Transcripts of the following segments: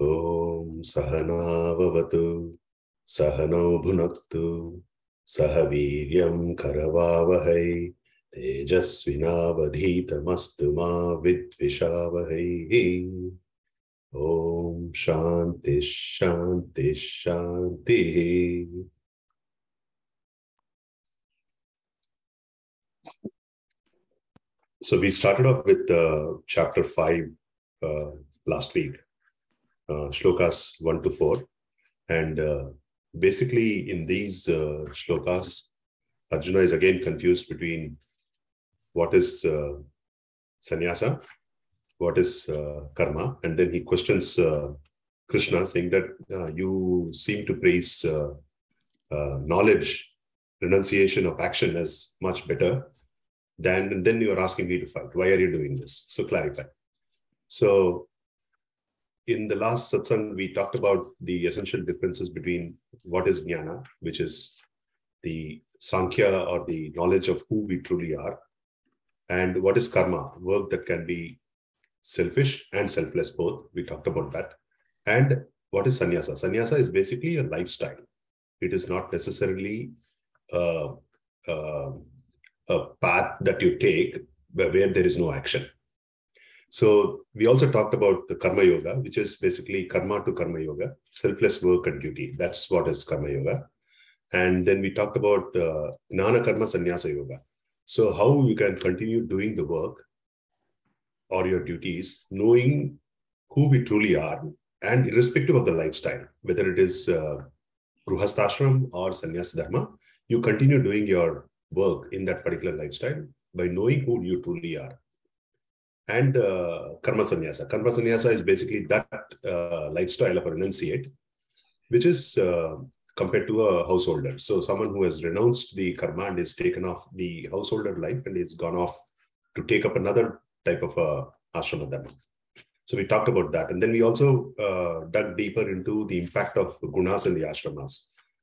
ॐ सहनाववतु सहनौ भुनक्तु सह वीर्यं करवावहै तेजस्विनावधीतमस्तु मा विद्विषावहै। ॐ शान्तिः शान्तिः So we started off with uh, chapter 5 uh, last week, shlokas 1 to 4. And uh, basically, in these uh, shlokas, Arjuna is again confused between what is uh, sannyasa, what is uh, karma, and then he questions uh, Krishna, saying that uh, you seem to praise uh, uh, knowledge, renunciation of action as much better than, and then you are asking me to fight. Why are you doing this? So clarify. So in the last satsang, we talked about the essential differences between what is jnana, which is the sankhya or the knowledge of who we truly are, and what is karma, work that can be selfish and selfless both. We talked about that. And what is sannyasa? Sannyasa is basically a lifestyle. It is not necessarily uh, uh, a path that you take where, where there is no action. So we also talked about the karma yoga, which is basically karma to karma yoga, selfless work and duty. That's what is karma yoga. And then we talked about uh, Gnana Karma Sannyasa Yoga. So how you can continue doing the work or your duties, knowing who we truly are, and irrespective of the lifestyle, whether it is uh, Gruhastashram or Sannyasa Dharma, you continue doing your work in that particular lifestyle by knowing who you truly are. And uh, Karma Sannyasa. Karma Sannyasa is basically that uh, lifestyle of a renunciate, which is uh, compared to a householder. So someone who has renounced the karma and is taken off the householder life and is gone off to take up another type of uh, ashrama dharma. So we talked about that. And then we also uh, dug deeper into the impact of gunas in the ashramas.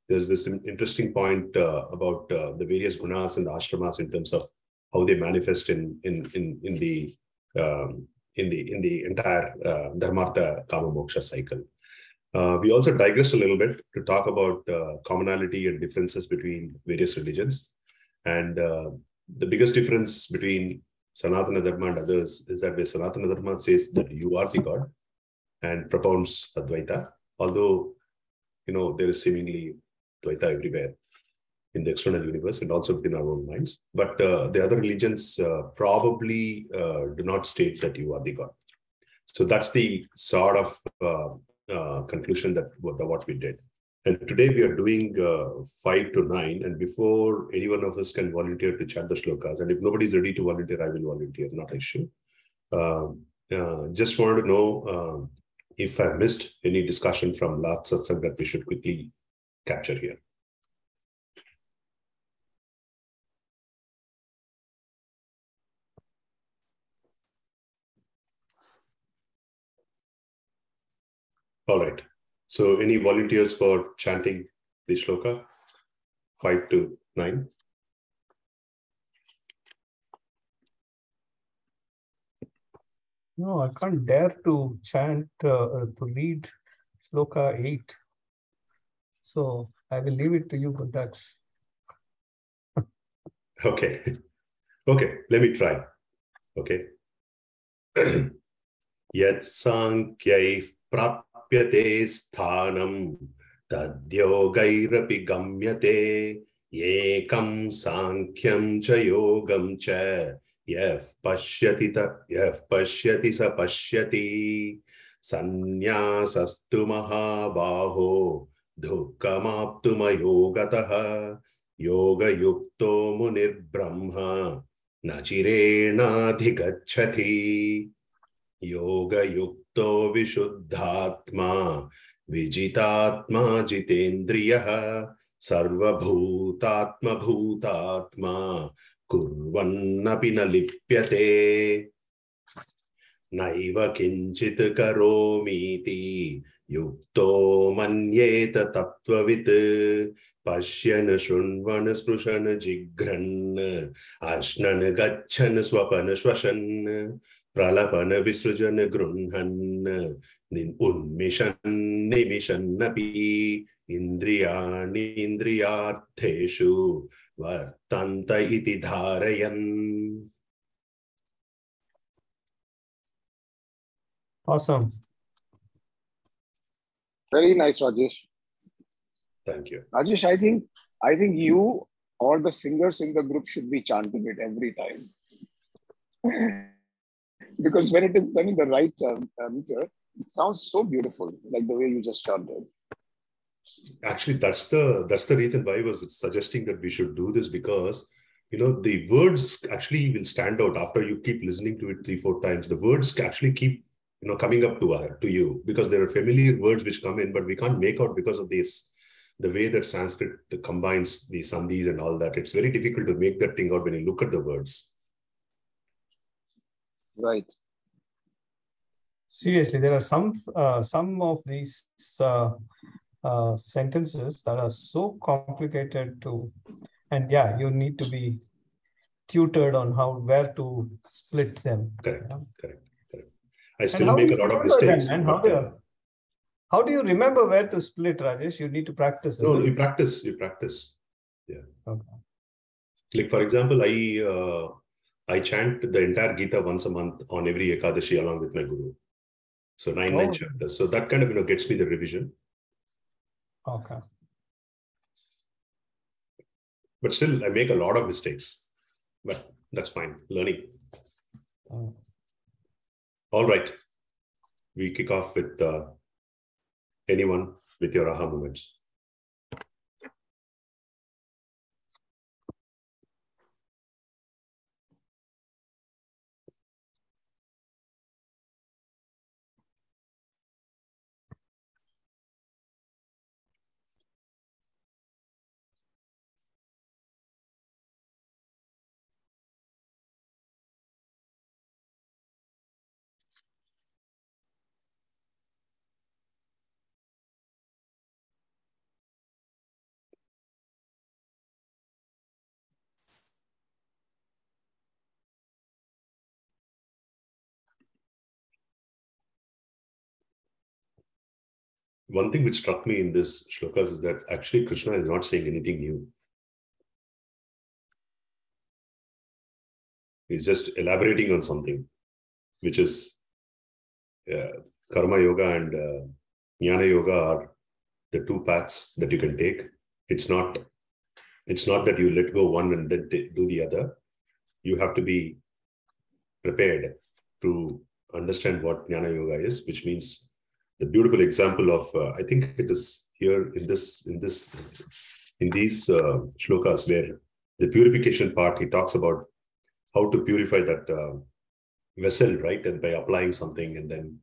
There's this interesting point uh, about the various gunas in the ashramas in terms of how they manifest in in in, in the um, in the in the entire uh, dharmartha kama moksha cycle. Uh, we also digressed a little bit to talk about uh, commonality and differences between various religions. And uh, the biggest difference between Sanatana Dharma and others is that where Sanatana Dharma says that you are the God and propounds Advaita, although you know there is seemingly Dvaita everywhere in the external universe and also within our own minds. But uh, the other religions uh, probably uh, do not state that you are the God. So that's the sort of uh, uh, conclusion that what, we did. And today we are doing five to nine. And before any one of us can volunteer to chant the shlokas, and if nobody is ready to volunteer, I will volunteer, not issue. Um, just wanted to know if I missed any discussion from last satsang that we should quickly capture here. All right. So, any volunteers for chanting the shloka? Five to nine. No, I can't dare to chant, uh, to read shloka 8. So I will leave it to you, but that's. Okay. Okay, let me try. Okay. Yat sankhyaif prap प्राप्यते स्थानं तद्योगैरपि गम्यते। एकं साङ्ख्यं च योगं च, यः पश्यति यः पश्यति स पश्यति। सन्न्यासस्तु महाबाहो, दुःखमाप्तुमयोगतः। योगयुक्तो मुनिर्ब्रह्म, न चिरेणाधिगच्छति। योगयुक्तो विशुद्धात्मा, विजितात्मा जितेन्द्रियः, सर्वभूतात्मभूतात्मा कुर्वन्नपि न लिप्यते। नैव किञ्चित् करोमीति, युक्तो मन्येत तत्त्ववित्। पश्यन्, शृण्वन्, स्पृशन्, जिघ्रन्, अश्नन्, गच्छन्, स्वपन्, श्वसन्। प्रलपन् विसृजन् गृह्णन् उन्मिषन् निमिषन्नपि इन्द्रियाणि इन्द्रियार्थेषु वर्तन्त इति धारयन् Awesome. Very nice, Rajesh. Thank you. Rajesh, I think I think you or the singers in the group should be chanting it every time. Because when it is done in the right um, uh, meter, it sounds so beautiful, like the way you just chanted. Actually, that's the that's the reason why I was suggesting that we should do this because you know the words actually will stand out after you keep listening to it three four times. The words actually keep you know coming up to uh, to you because there are familiar words which come in but we can't make out because of this the way that sanskrit combines the sandhis and all that it's very difficult to make that thing out when you look at the words right seriously there are some uh, some of these uh, uh, sentences that are so complicated to and yeah you need to be tutored on how where to split them correct you know? correct I still make a lot of mistakes. Then, how, do you, how do you remember where to split, Rajesh? You need to practice. No, you practice. You practice. Yeah. Okay. Like for example, I uh, I chant the entire Gita once a month on every Ekadashi along with my guru. So nine oh. nine chapters. So that kind of you know gets me the revision. Okay. But still, I make a lot of mistakes. But that's fine. Learning. Oh. All right. We kick off with uh, anyone with your aha moments. One thing which struck me in this shlokas is that actually Krishna is not saying anything new. He's just elaborating on something, which is uh, karma yoga and uh, jnana yoga are the two paths that you can take. It's not it's not that you let go one and then do the other. You have to be prepared to understand what jnana yoga is, which means the beautiful example of uh, I think it is here in this in this in these uh, shlokas where the purification part he talks about how to purify that uh, vessel right? And by applying something and then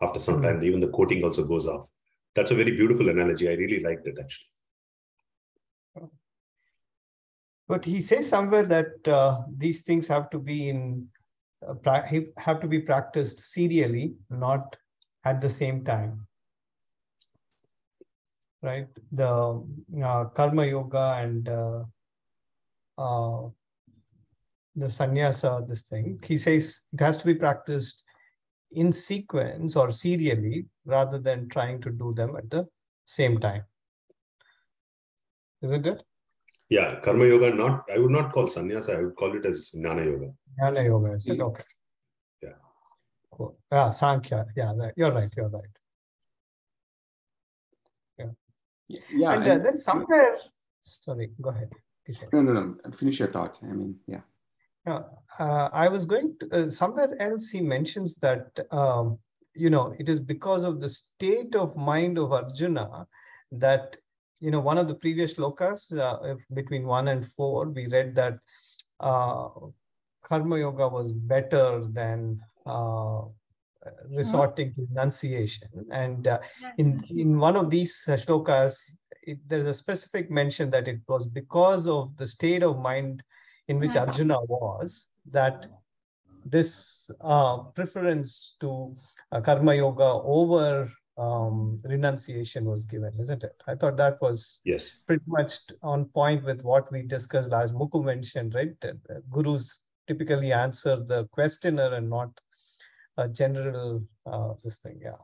after some mm-hmm. time even the coating also goes off. That's a very beautiful analogy. I really liked it actually. But he says somewhere that uh, these things have to be in uh, have to be practiced serially not at the same time right? The uh, karma yoga and uh, uh, the sannyasa this thing he says it has to be practiced in sequence or serially rather than trying to do them at the same time. Isn't it yeah karma yoga not i would not call sannyasa i would call it as jnana yoga. Jnana yoga is it okay Cool. Yeah, Sankhya. Yeah, you're right. You're right. Yeah. Yeah. And, uh, then somewhere, sorry, go ahead. No, no, no. Finish your thought. I mean, yeah. Yeah. Uh, I was going to, uh, somewhere else, he mentions that, um, you know, it is because of the state of mind of Arjuna that, you know, one of the previous shlokas, uh, between one and four, we read that uh, Karma Yoga was better than uh, resorting to enunciation. And uh, in, in one of these shlokas, it, there's a specific mention that it was because of the state of mind in which Arjuna was that this uh, preference to uh, karma yoga over um, renunciation was given, isn't it? I thought that was yes pretty much on point with what we discussed last. Mukku mentioned, right? Gurus typically answer the questioner and not a general uh, this thing. Yeah.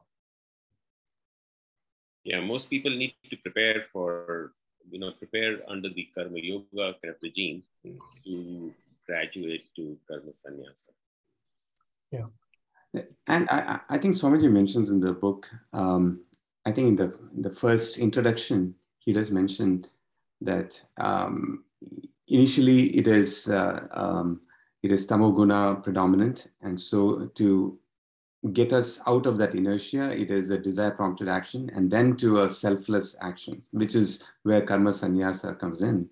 Yeah, most people need to prepare for you know prepare under the karma yoga kind of regime to graduate to karma sannyasa. Yeah. And I, I think Swamiji mentions in the book, um, I think in the, in the first introduction, he does mention that um, initially it is uh, um, it is tamoguna predominant, and so to get us out of that inertia, it is a desire prompted action, and then to a selfless action, which is where karma sannyasa comes in,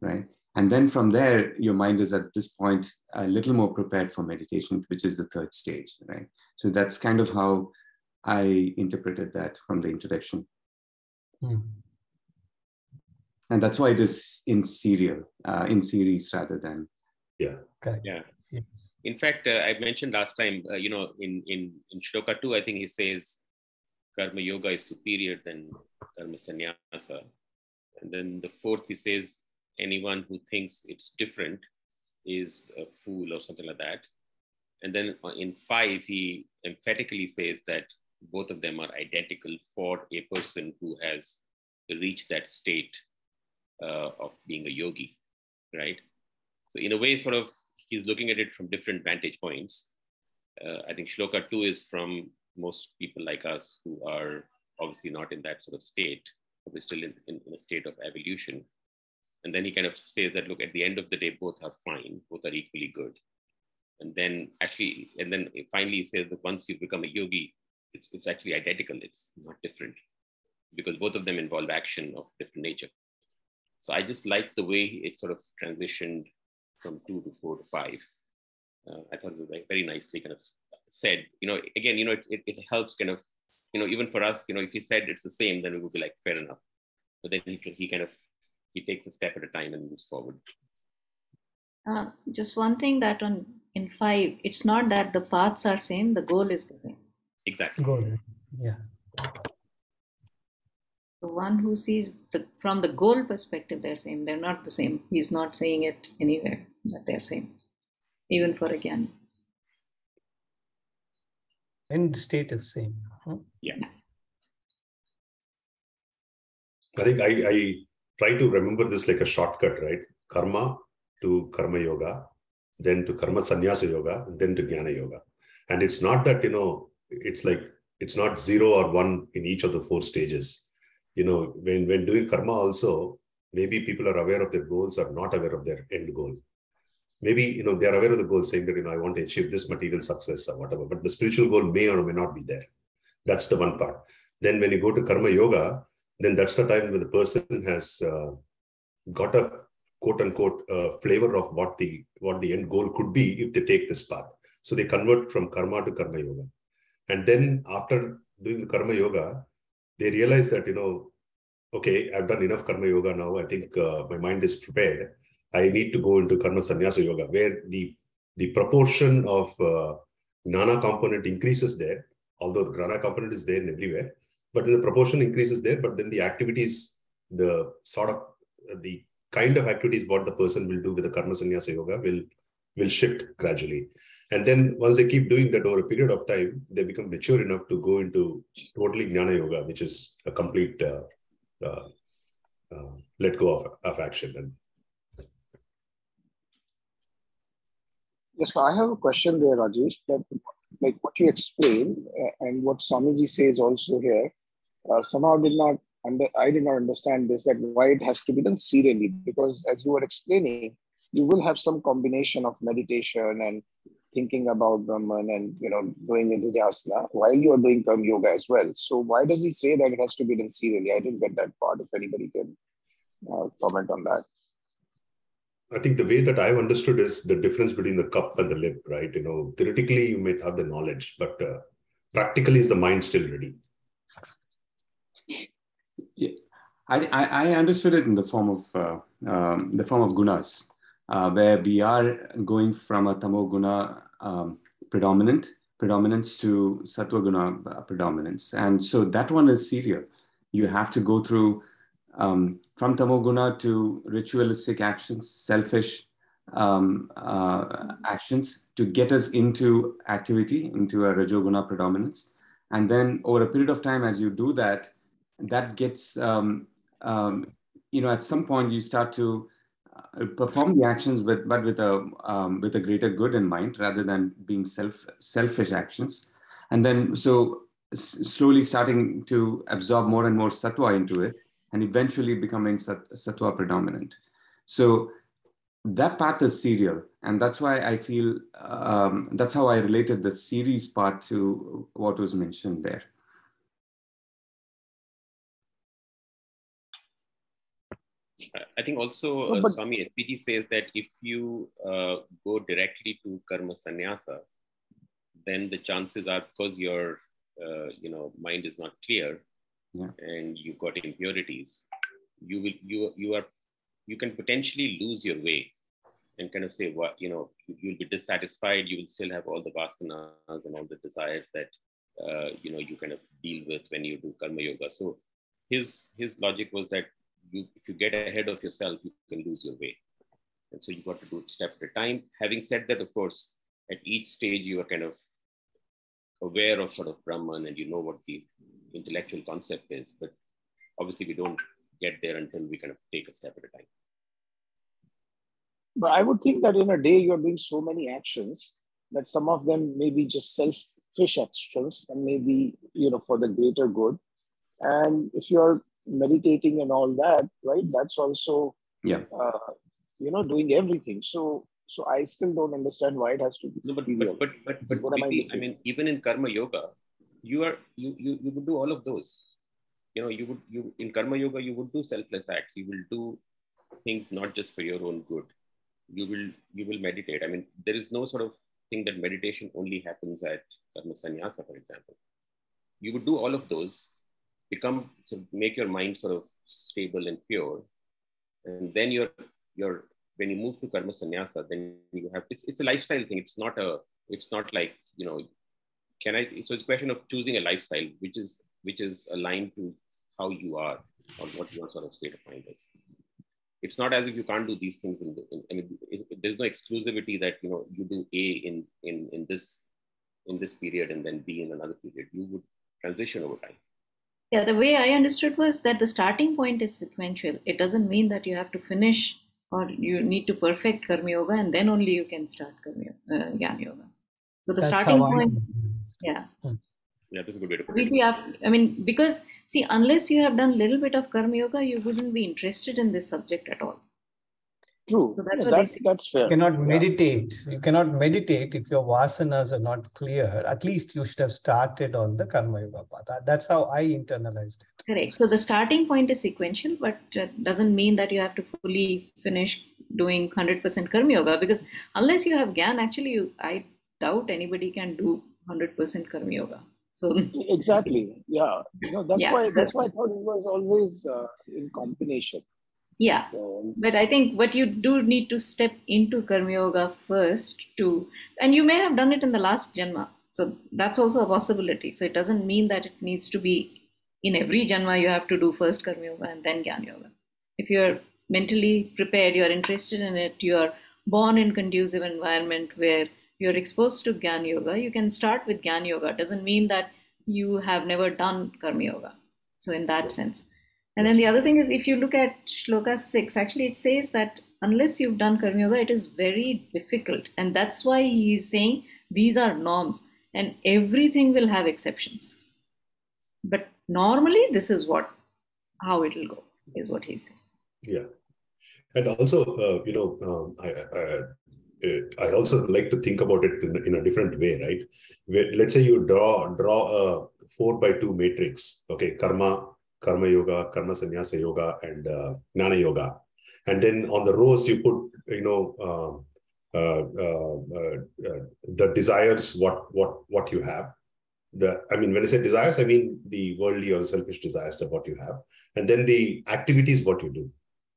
right? And then from there, your mind is at this point a little more prepared for meditation, which is the third stage, right? So that's kind of how I interpreted that from the introduction. Hmm. And that's why it is in serial, uh, in series rather than. Yeah. Correct. Yeah. In fact, uh, I mentioned last time, uh, you know, in, in, in Shloka 2, I think he says karma yoga is superior than karma sannyasa. And then the fourth, he says anyone who thinks it's different is a fool or something like that. And then in five, he emphatically says that both of them are identical for a person who has reached that state uh, of being a yogi, right? So in a way, sort of, he's looking at it from different vantage points. Uh, I think Shloka 2 is from most people like us who are obviously not in that sort of state, but we're still in, in, in a state of evolution. And then he kind of says that, look, at the end of the day, both are fine, both are equally good. And then actually, and then finally he says that once you become a yogi, it's, it's actually identical, it's not different because both of them involve action of different nature. So I just like the way it sort of transitioned from two to four to five. Uh, I thought it was very nicely kind of said, you know, again, you know, it, it, it helps kind of, you know, even for us, you know, if he said it's the same, then it would be like, fair enough. But then he, he kind of he takes a step at a time and moves forward. Uh, just one thing that on in five, it's not that the paths are same; the goal is the same. Exactly. Goal. Yeah. The one who sees the from the goal perspective, they're same. They're not the same. He's not saying it anywhere that they're same, even for again. End state is same. Huh? Yeah. I think I, I try to remember this like a shortcut, right? Karma to karma yoga, then to karma sannyasa yoga, then to jnana yoga. And it's not that, you know, it's like, it's not zero or one in each of the four stages. You know, when, when doing karma also, maybe people are aware of their goals or not aware of their end goal. Maybe, you know, they're aware of the goal saying that, you know, I want to achieve this material success or whatever, but the spiritual goal may or may not be there. That's the one part. Then when you go to karma yoga, then that's the time when the person has uh, got a quote unquote uh, flavor of what the what the end goal could be if they take this path. So they convert from karma to karma yoga, and then after doing the karma yoga, they realize that you know, okay, I've done enough karma yoga now. I think uh, my mind is prepared. I need to go into karma sannyasa yoga, where the the proportion of uh, gnana component increases there, although the gnana component is there everywhere but the proportion increases there but then the activities the sort of the kind of activities what the person will do with the karma sannyasa yoga will will shift gradually and then once they keep doing that over a period of time they become mature enough to go into totally jnana yoga which is a complete uh, uh, uh, let go of, of action and Yes, I have a question there, Rajesh. That like what you explained uh, and what Swamiji says also here, uh, somehow did not under I did not understand this that why it has to be done serially because as you were explaining, you will have some combination of meditation and thinking about Brahman and you know doing Nidhyasana while you are doing Karma Yoga as well. So why does he say that it has to be done serially? I didn't get that part. If anybody can uh, comment on that. I think the way that I've understood is the difference between the cup and the lip, right? You know, theoretically you might have the knowledge, but uh, practically is the mind still ready? Yeah, I, I, I understood it in the form of uh, um, the form of gunas. Uh, where we are going from a tamoguna um, predominant predominance to sattva uh, predominance. And so that one is serial. You have to go through um, from tamoguna to ritualistic actions, selfish um, uh, actions to get us into activity, into a rajoguna predominance. And then over a period of time, as you do that, that gets, um, um, you know, at some point you start to perform the actions with, but with a, um, with a greater good in mind rather than being self, selfish actions. And then, so slowly starting to absorb more and more sattva into it and eventually becoming sat- sattva predominant. So that path is serial and that's why i feel um, that's how i related the series part to what was mentioned there i think also uh, but, swami spg says that if you uh, go directly to karma sannyasa then the chances are because your uh, you know mind is not clear yeah. and you've got impurities you will you you are you can potentially lose your way and kind of say what you know you'll be dissatisfied you will still have all the vasanas and all the desires that uh, you know you kind of deal with when you do karma yoga so his his logic was that you if you get ahead of yourself you can lose your way. And so you've got to do it step at a time. Having said that of course at each stage you are kind of aware of sort of brahman and you know what the intellectual concept is but obviously we don't get there until we kind of take a step at a time. But I would think that in a day you're doing so many actions that some of them may be just selfish actions and maybe you know for the greater good. And if you're meditating and all that, right, that's also yeah, uh, you know, doing everything. So so I still don't understand why it has to be. No, but, but, but but but what am I, I mean, even in karma yoga, you are you you you would do all of those. You know, you would you in karma yoga you would do selfless acts. You will do things not just for your own good you will you will meditate. I mean, there is no sort of thing that meditation only happens at karma sannyasa, for example. You would do all of those, become so make your mind sort of stable and pure, and then you're you're when you move to karma sannyasa, then you have it's it's a lifestyle thing. It's not a it's not like you know, can I? So it's a question of choosing a lifestyle which is which is aligned to how you are or what your sort of state of mind is it's not as if you can't do these things in, the, in i mean it, it, there's no exclusivity that you know you do a in in in this in this period and then b in another period you would transition over time yeah the way i understood was that the starting point is sequential it doesn't mean that you have to finish or you need to perfect karma yoga and then only you can start karma yoga, uh, yoga so the That's starting point yeah hmm. yeah that's a good way to put it. Have, I mean, because see, unless you have done a little bit of karma yoga, you wouldn't be interested in this subject at all. True. So that's, that's, that's fair. You cannot meditate. You cannot meditate if your vasanas are not clear. At least you should have started on the karma yoga path. That's how I internalized it. Correct. So the starting point is sequential, but it doesn't mean that you have to fully finish doing 100% karma yoga because unless you have gyan, actually, you, I doubt anybody can do 100% karma yoga. So exactly, yeah. No, that's yeah, why so, that's why I thought it was always uh, in combination. Yeah, but I think what you do need to step into karma yoga first to, and you may have done it in the last janma. So that's also a possibility. So it doesn't mean that it needs to be in every janma you have to do first karma yoga and then jnana yoga. If you're mentally prepared, you're interested in it, you're born in conducive environment where you're exposed to Gyan Yoga, you can start with Gyan Yoga. Doesn't mean that you have never done Karma Yoga. So, in that sense. And then the other thing is, if you look at Shloka 6, actually it says that unless you've done Karma Yoga, it is very difficult. And that's why he's saying these are norms and everything will have exceptions. But normally, this is what, how it will go, is what he's saying. Yeah. And also, uh, you know, um, I, I, I also like to think about it in, in a different way, right? Where, let's say you draw draw a four by two matrix, okay, karma, karma yoga, karma sannyasa yoga, and uh, jnana yoga, and then on the rows you put, you know, um, uh, uh, uh, the desires, what what what you have. The I mean, when I say desires, I mean the worldly or selfish desires of what you have, and then the activities, what you do,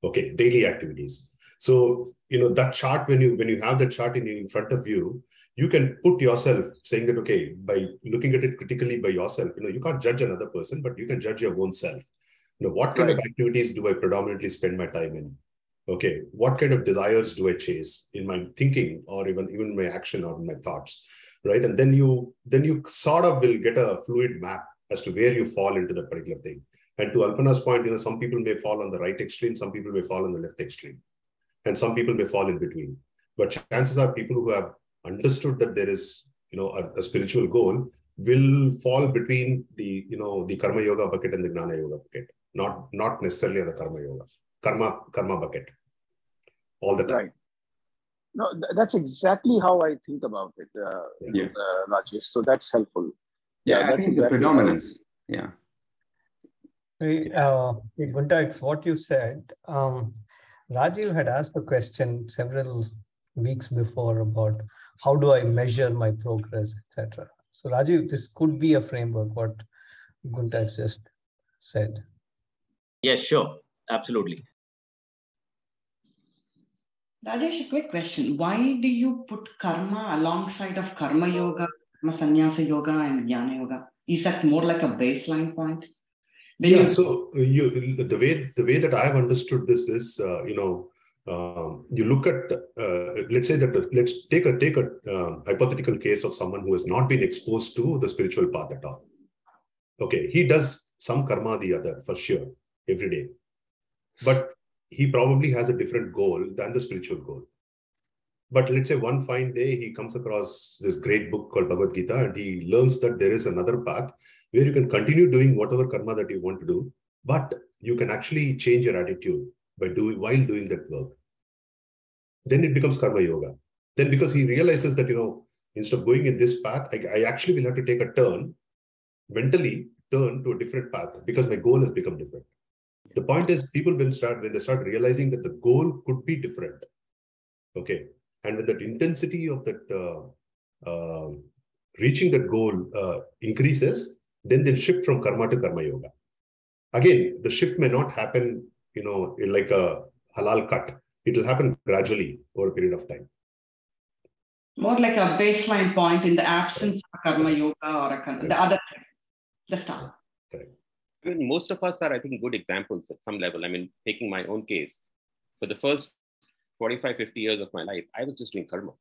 okay, daily activities So you know that chart when you when you have that chart in, in front of you, you can put yourself saying that okay by looking at it critically by yourself. You know you can't judge another person, but you can judge your own self. You know what kind right. of activities do I predominantly spend my time in? Okay, what kind of desires do I chase in my thinking or even even my action or my thoughts? Right, and then you then you sort of will get a fluid map as to where you fall into that particular thing. And to Alpana's point, you know, some people may fall on the right extreme, some people may fall on the left extreme, and some people may fall in between. But chances are people who have understood that there is, you know, a, a spiritual goal will fall between the, you know, the karma yoga bucket and the gnana yoga bucket, not not necessarily the karma yoga, karma karma bucket, all the time. Right. No, that's exactly how I think about it, uh, yeah. uh, Rajesh. So that's helpful. Yeah, yeah I think exactly the predominance. Yeah. Hey, uh, Gunta, what you said, um, Rajiv had asked a question several weeks before about how do I measure my progress, etc. So Rajiv, this could be a framework, what Gunta has just said. Yes, sure. Absolutely. Rajesh, a quick question. Why do you put karma alongside of karma yoga, karma sannyasa yoga, and jnana yoga? Is that more like a baseline point? Then yeah. So you the way the way that I've understood this is, uh, you know, um, you look at uh, let's say that let's take a take a uh, hypothetical case of someone who has not been exposed to the spiritual path at all. Okay, he does some karma the other for sure every day, but he probably has a different goal than the spiritual goal. But let's say one fine day he comes across this great book called Bhagavad Gita and he learns that there is another path where you can continue doing whatever karma that you want to do, but you can actually change your attitude by doing while doing that work. Then it becomes karma yoga. Then because he realizes that you know instead of going in this path, I, I actually will have to take a turn, mentally turn to a different path because my goal has become different. The point is, people when start when they start realizing that the goal could be different. Okay, and when that intensity of that uh, uh, reaching that goal uh, increases, then they'll shift from karma to karma yoga. Again, the shift may not happen, you know, like a halal cut. It will happen gradually over a period of time. More like a baseline point in the absence of karma yoga or a karma, the other the start. Correct. I mean, most of us are, I think, good examples at some level. I mean, taking my own case, for the first 45, 50 years of my life, I was just doing karma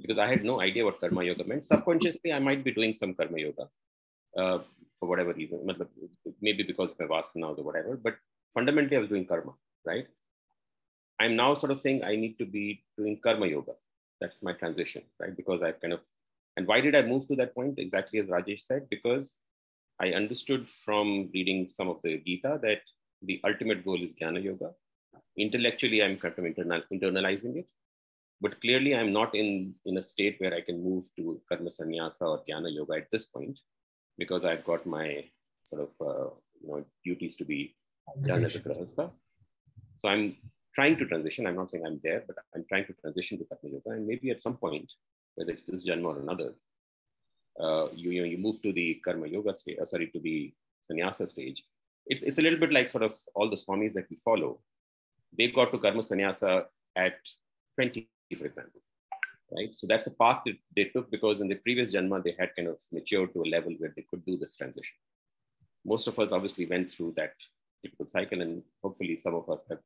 because I had no idea what karma yoga meant. Subconsciously, I might be doing some karma yoga uh, for whatever reason, maybe because of my vasana or whatever, but fundamentally, I was doing karma, right? I'm now sort of saying I need to be doing karma yoga. That's my transition, right? Because I've kind of, and why did I move to that point? Exactly as Rajesh said, because I understood from reading some of the Gita that the ultimate goal is Jnana Yoga intellectually i'm kind of internal, internalizing it. But clearly i'm not in in a state where i can move to karma sannyasa or jnana yoga at this point because i've got my sort of uh, you know duties to be done as a grahastha. So i'm trying to transition. I'm not saying i'm there but i'm trying to transition to karma yoga. And maybe at some point whether it's this janma or another uh, you, you know you move to the karma yoga stage uh, sorry to the sannyasa stage. It's, it's a little bit like sort of all the swamis that we follow they got to karma sannyasa at 20, for example. Right. So that's a path that they took because in the previous Janma, they had kind of matured to a level where they could do this transition. Most of us obviously went through that difficult cycle, and hopefully some of us have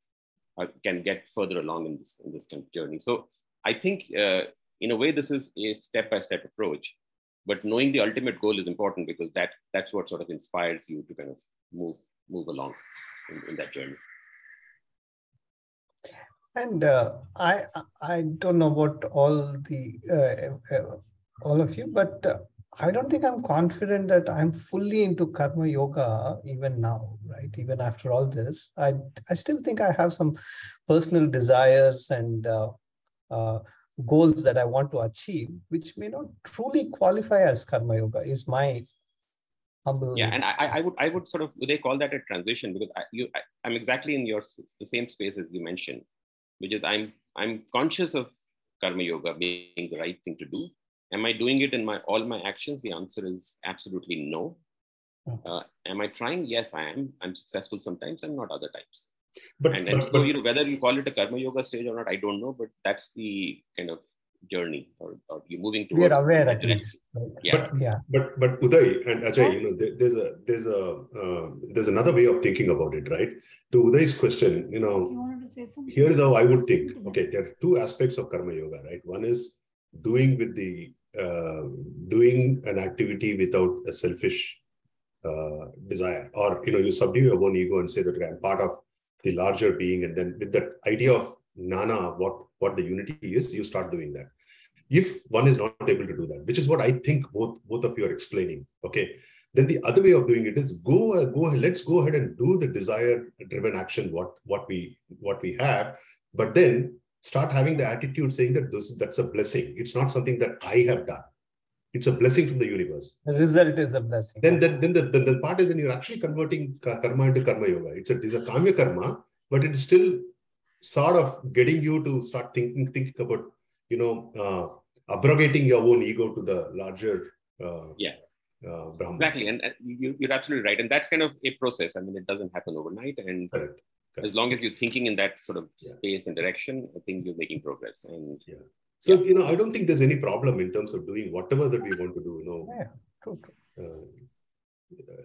uh, can get further along in this in this kind of journey. So I think uh, in a way this is a step-by-step approach, but knowing the ultimate goal is important because that that's what sort of inspires you to kind of move move along in, in that journey. And uh, I I don't know about all the uh, uh, all of you, but uh, I don't think I'm confident that I'm fully into karma yoga even now, right? Even after all this, I I still think I have some personal desires and uh, uh, goals that I want to achieve, which may not truly qualify as karma yoga. Is my humble yeah and I, I would i would sort of they call that a transition because I, you I, i'm exactly in your the same space as you mentioned which is I'm I'm conscious of karma yoga being the right thing to do. Am I doing it in my all my actions? The answer is absolutely no. Uh, am I trying? Yes, I am. I'm successful sometimes and not other times. But, and, and so but you know whether you call it a karma yoga stage or not, I don't know, but that's the kind of journey or, or you're moving towards. We are aware that at least. right? Yeah. Yeah. but but Uday and Ajay, you know, there, there's a there's a uh, there's another way of thinking about it, right? To Uday's question, you know, You wanted to say something? here is how I would think. Okay, there are two aspects of karma yoga, right? One is doing with the uh, doing an activity without a selfish uh, desire, or you know, you subdue your own ego and say that I'm part of the larger being, and then with that idea of nana, what what the unity is, you start doing that. If one is not able to do that, which is what I think both both of you are explaining, okay, then the other way of doing it is go go ahead, let's go ahead and do the desire driven action what what we what we have but then start having the attitude saying that this that's a blessing. It's not something that i have done. It's a blessing from the universe. The result is a blessing. then then, then the, the, the part is then you're actually converting karma into karma yoga. It's a, it's a kamya karma but it's still sort of getting you to start thinking thinking about you know uh, abrogating your own ego to the larger uh, Yeah. uh, Brahman. Exactly, and uh, you, you're absolutely right, and that's kind of a process. I mean, it doesn't happen overnight, and Correct. as long as you're thinking in that sort of Yeah. space and direction, I think you're making progress. And yeah. So, you know, I don't think there's any problem in terms of doing whatever that we want to do, you know. Yeah, true, true. Uh,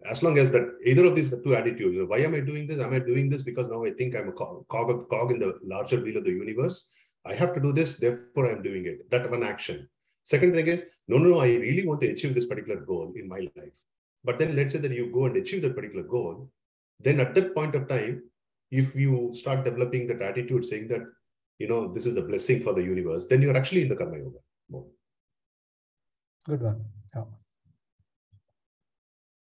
as long as that either of these two attitudes, why am I doing this? Am I doing this because now I think I'm a cog, cog, cog in the larger wheel of the universe? I have to do this, therefore I'm doing it. That one action. Second thing is, no, no, no, I really want to achieve this particular goal in my life. But then let's say that you go and achieve that particular goal, then at that point of time, if you start developing that attitude saying that, you know, this is a blessing for the universe, then you're actually in the karma yoga mode. Good one. Yeah.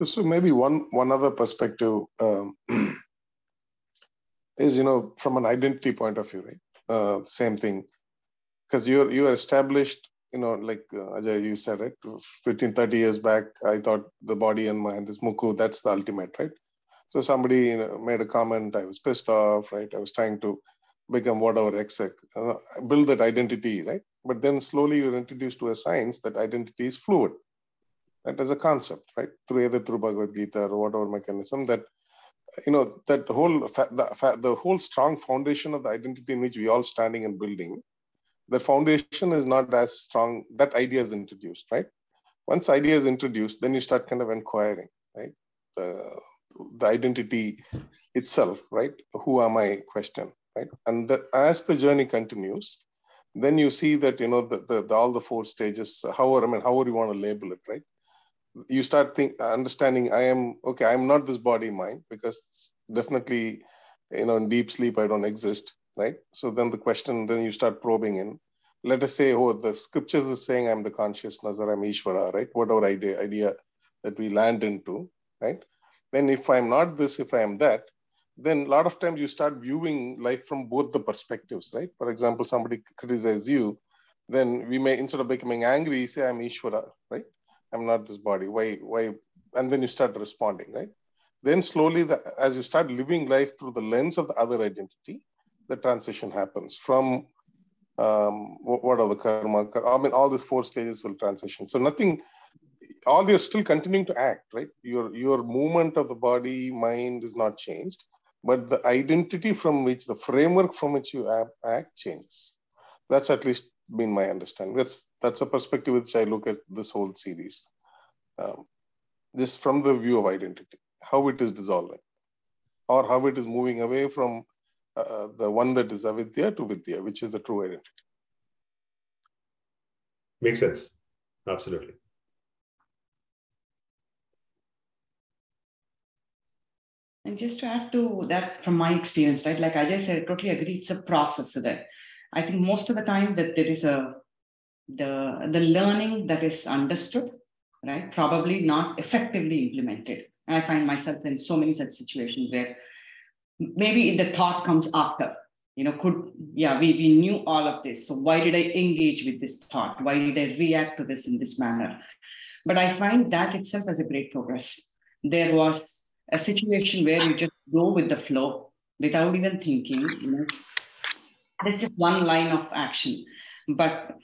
So maybe one one other perspective um, is you know from an identity point of view, right? Uh, same thing, because you're you are established. You know, like uh, Ajay, you said it. 15, 30 years back, I thought the body and mind, this muku, that's the ultimate, right? So somebody you know, made a comment. I was pissed off, right? I was trying to become whatever exec, uh, build that identity, right? But then slowly you're introduced to a science that identity is fluid right, as a concept, right? Through either through Bhagavad Gita or whatever mechanism that you know that whole the, the whole strong foundation of the identity in which we all standing and building, the foundation is not as strong. That idea is introduced, right? Once idea is introduced, then you start kind of inquiring, right? The, the identity itself, right? Who am I? Question, right? And the, as the journey continues, then you see that you know the, the, the all the four stages. However, I mean, however you want to label it, right? You start think understanding i am okay i'm not this body mind because definitely you know in deep sleep i don't exist right? So then the question then you start probing in. Let us say oh the scriptures is saying i'm the consciousness or i'm ishvara right? Whatever idea idea that we land into right? Then if i'm not this if i am that then a lot of times you start viewing life from both the perspectives right? For example somebody criticizes you then we may instead of becoming angry say i'm ishvara right I'm not this body. Why? Why? And then you start responding, right? Then slowly, the, as you start living life through the lens of the other identity, the transition happens from um, what, are the karma? I mean, all these four stages will transition. So nothing. All you're still continuing to act, right? Your your movement of the body, mind is not changed, but the identity from which the framework from which you act changes. That's at least been my understanding. That's that's a perspective which I look at this whole series, um, just from the view of identity, how it is dissolving, or how it is moving away from uh, the one that is avidya to vidya, which is the true identity. Makes sense. Absolutely. And just to add to that from my experience, right? Like Ajay said, I totally agree. It's a process so that I think most of the time that there is a the the learning that is understood, right? Probably not effectively implemented. And I find myself in so many such situations where maybe the thought comes after. You know, could yeah, we, we knew all of this. So why did I engage with this thought? Why did I react to this in this manner? But I find that itself as a great progress. There was a situation where you just go with the flow without even thinking, you know, it's just one line of action but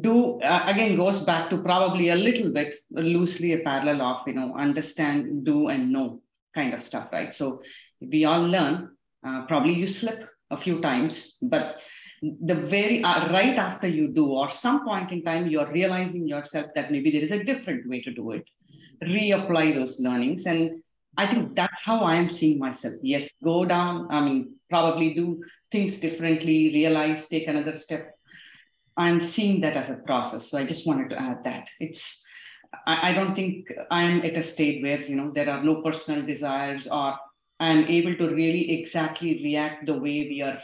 do uh, again goes back to probably a little bit loosely a parallel of you know understand do and know kind of stuff right so we all learn Uh, probably you slip a few times, but the very uh, right after you do, or some point in time, you're realizing yourself that maybe there is a different way to do it. Reapply those learnings. And I think that's how I am seeing myself. Yes, go down, I mean, probably do things differently, realize, take another step. I'm seeing that as a process. So I just wanted to add that. It's I, I don't think I'm at a state where you know there are no personal desires or I'm able to really exactly react the way we are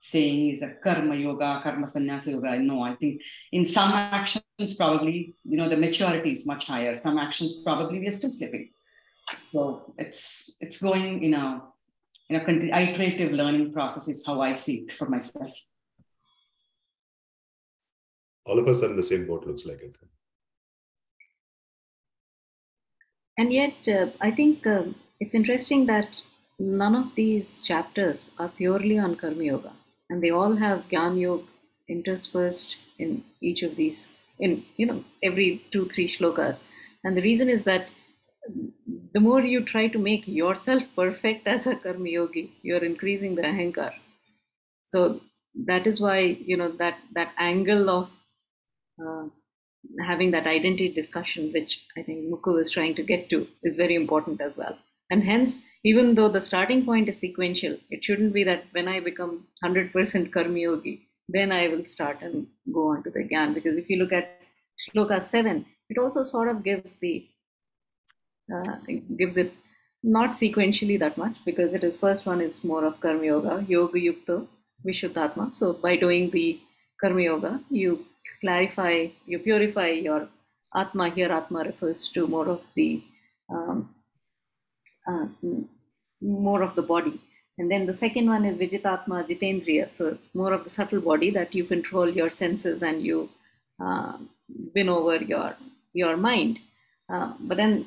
saying is a karma yoga, karma sannyasa yoga. No, I think in some actions, probably, you know, the maturity is much higher. Some actions, probably we are still slipping. So it's it's going in a in a iterative learning process is how I see it for myself. All of us are in the same boat, looks like it. And yet, uh, I think uh, it's interesting that none of these chapters are purely on Karma Yoga, and they all have Gyan Yoga interspersed in each of these, in you know every two three shlokas. And the reason is that the more you try to make yourself perfect as a karma yogi, you're increasing the ahankar. So that is why you know that that angle of uh, having that identity discussion, which I think Mukku is trying to get to, is very important as well. And hence, even though the starting point is sequential, it shouldn't be that when I become 100% karma yogi, then I will start and go on to the Gyan. Because if you look at Shloka 7, it also sort of gives the uh, gives it not sequentially that much because it is first one is more of karma yoga, yoga yukta, vishuddhatma. So by doing the karma yoga, you clarify, you purify your atma. Here, atma refers to more of the um, uh, more of the body. And then the second one is Vijitatma Jitendriya, so more of the subtle body that you control your senses and you uh, win over your your mind. Uh, but then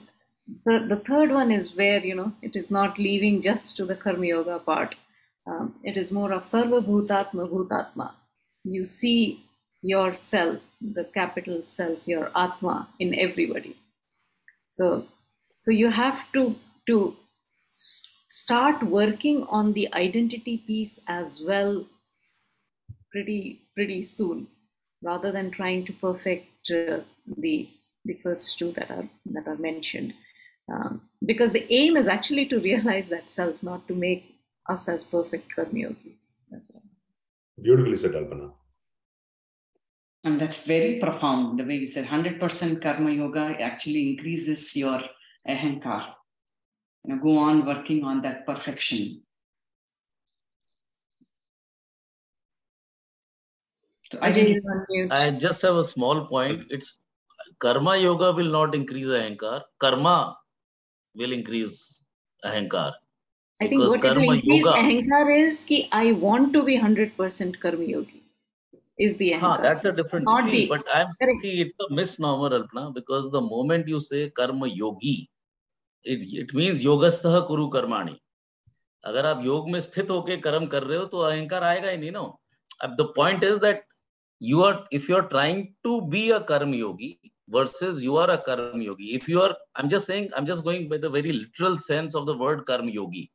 the, the third one is where you know it is not leaving just to the karma yoga part. Um, it is more of sarva bhutatma bhutatma. You see yourself, the capital self, your atma in everybody. So, so you have to to start working on the identity piece as well pretty pretty soon rather than trying to perfect uh, the the first two that are that are mentioned um, because the aim is actually to realize that self not to make us as perfect karma yogis beautifully said alpana and that's very profound the way you said 100% karma yoga actually increases your ahankar you know, go on working on that perfection. So I, I just have a small point. It's karma yoga will not increase ahankar. Karma will increase ahankar. I think what karma will increase yoga, ahankar is ki I want to be 100% karma yogi. Is the ahankar. Huh, that's a different not thing. The, but I'm see it's a misnomer, Alpana, because the moment you say karma yogi, it it means योगस्थः कुरु कर्माणि अगर आप योग में स्थित होकर कर्म कर रहे हो तो अहंकार आएगा ही नहीं नो अब the point is that you are if you're trying to be a karma yogi versus you are a karma yogi. If you are i'm just saying i'm just going by the very literal sense of the word karma yogi.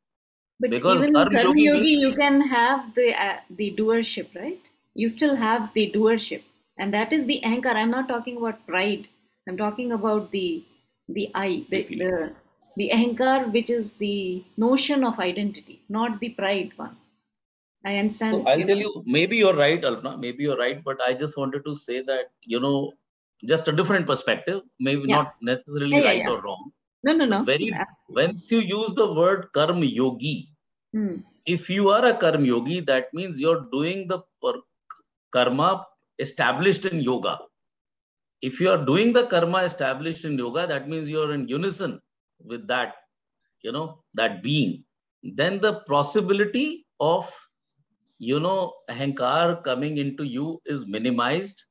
But because even karma, karma yogi, yogi you can have the uh, the doership right? You still have the doership. And that is the ahankar. I'm not talking about pride. I'm talking about the the i the, the the ahankar, which is the notion of identity, not the pride one. I understand. So I'll tell you, maybe you're right, Alpana, maybe you're right, but I just wanted to say that, you know, just a different perspective, maybe yeah. not necessarily yeah, right or wrong. No, no, no. Very, once you use the word karma yogi, hmm. if you are a karma yogi, that means you're doing the karma established in yoga. If you are doing the karma established in yoga, that means you're in unison with that you know that being then the possibility of you know ahankar coming into you is minimized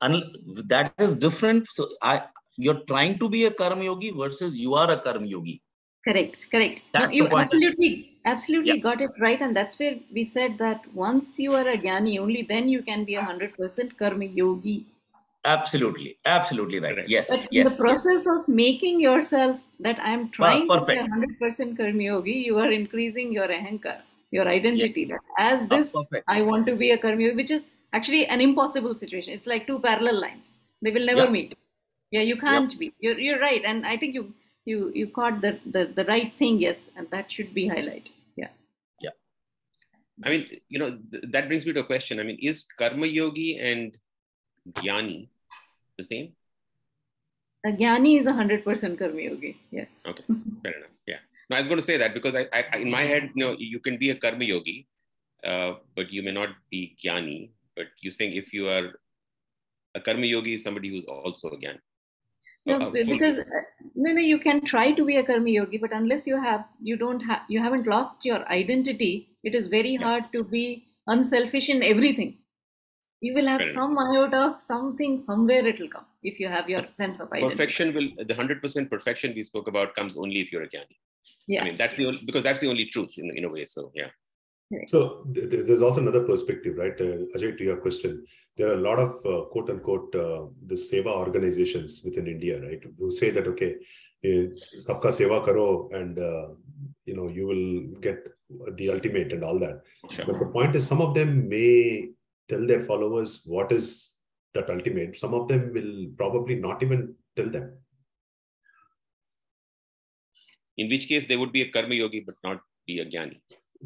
and that is different. So i you're trying to be a karma yogi versus you are a karma yogi. Correct correct. That's no, you absolutely absolutely yeah. got it right. And that's where we said that once you are a gyani only then you can be a 100% karma yogi. Absolutely, absolutely right. Yes, but yes. in the process of making yourself that I'm trying to be a hundred percent karmyogi, you are increasing your ahankar, your identity. That as this, I want to be a karmyogi, which is actually an impossible situation. It's like two parallel lines; they will never meet. Yeah, you can't be. You're you're right, and I think you you you caught the the, the right thing. Yes, and that should be highlighted. Yeah. Yeah. I mean, you know, th- that brings me to a question. I mean, is karma yogi and jnani the same? A jnani is a hundred percent karma yogi. Yes. Okay, fair enough. Yeah. No, I was going to say that because I, I in my head, you know, you can be a karma yogi, uh, but you may not be jnani. But you're saying if you are a karma yogi is somebody who's also a jnani. No, uh, because uh, no, no, you can try to be a karma yogi, but unless you have, you don't have, you haven't lost your identity. It is very yeah. hard to be unselfish in everything you will have some iota of something somewhere it will come if you have your sense of identity. Perfection will the hundred percent perfection we spoke about comes only if you're a jnani. Yeah, I mean that's the only, because that's the only truth in, in a way. So yeah. So th- th- there's also another perspective, right, uh, Ajay? To your question, there are a lot of uh, quote unquote uh, the seva organizations within India, right, who say that okay, sabka seva karo, and uh, you know you will get the ultimate and all that. Sure. But the point is, some of them may tell their followers what is that ultimate. Some of them will probably not even tell them. In which case, they would be a karma yogi, but not be a jnani.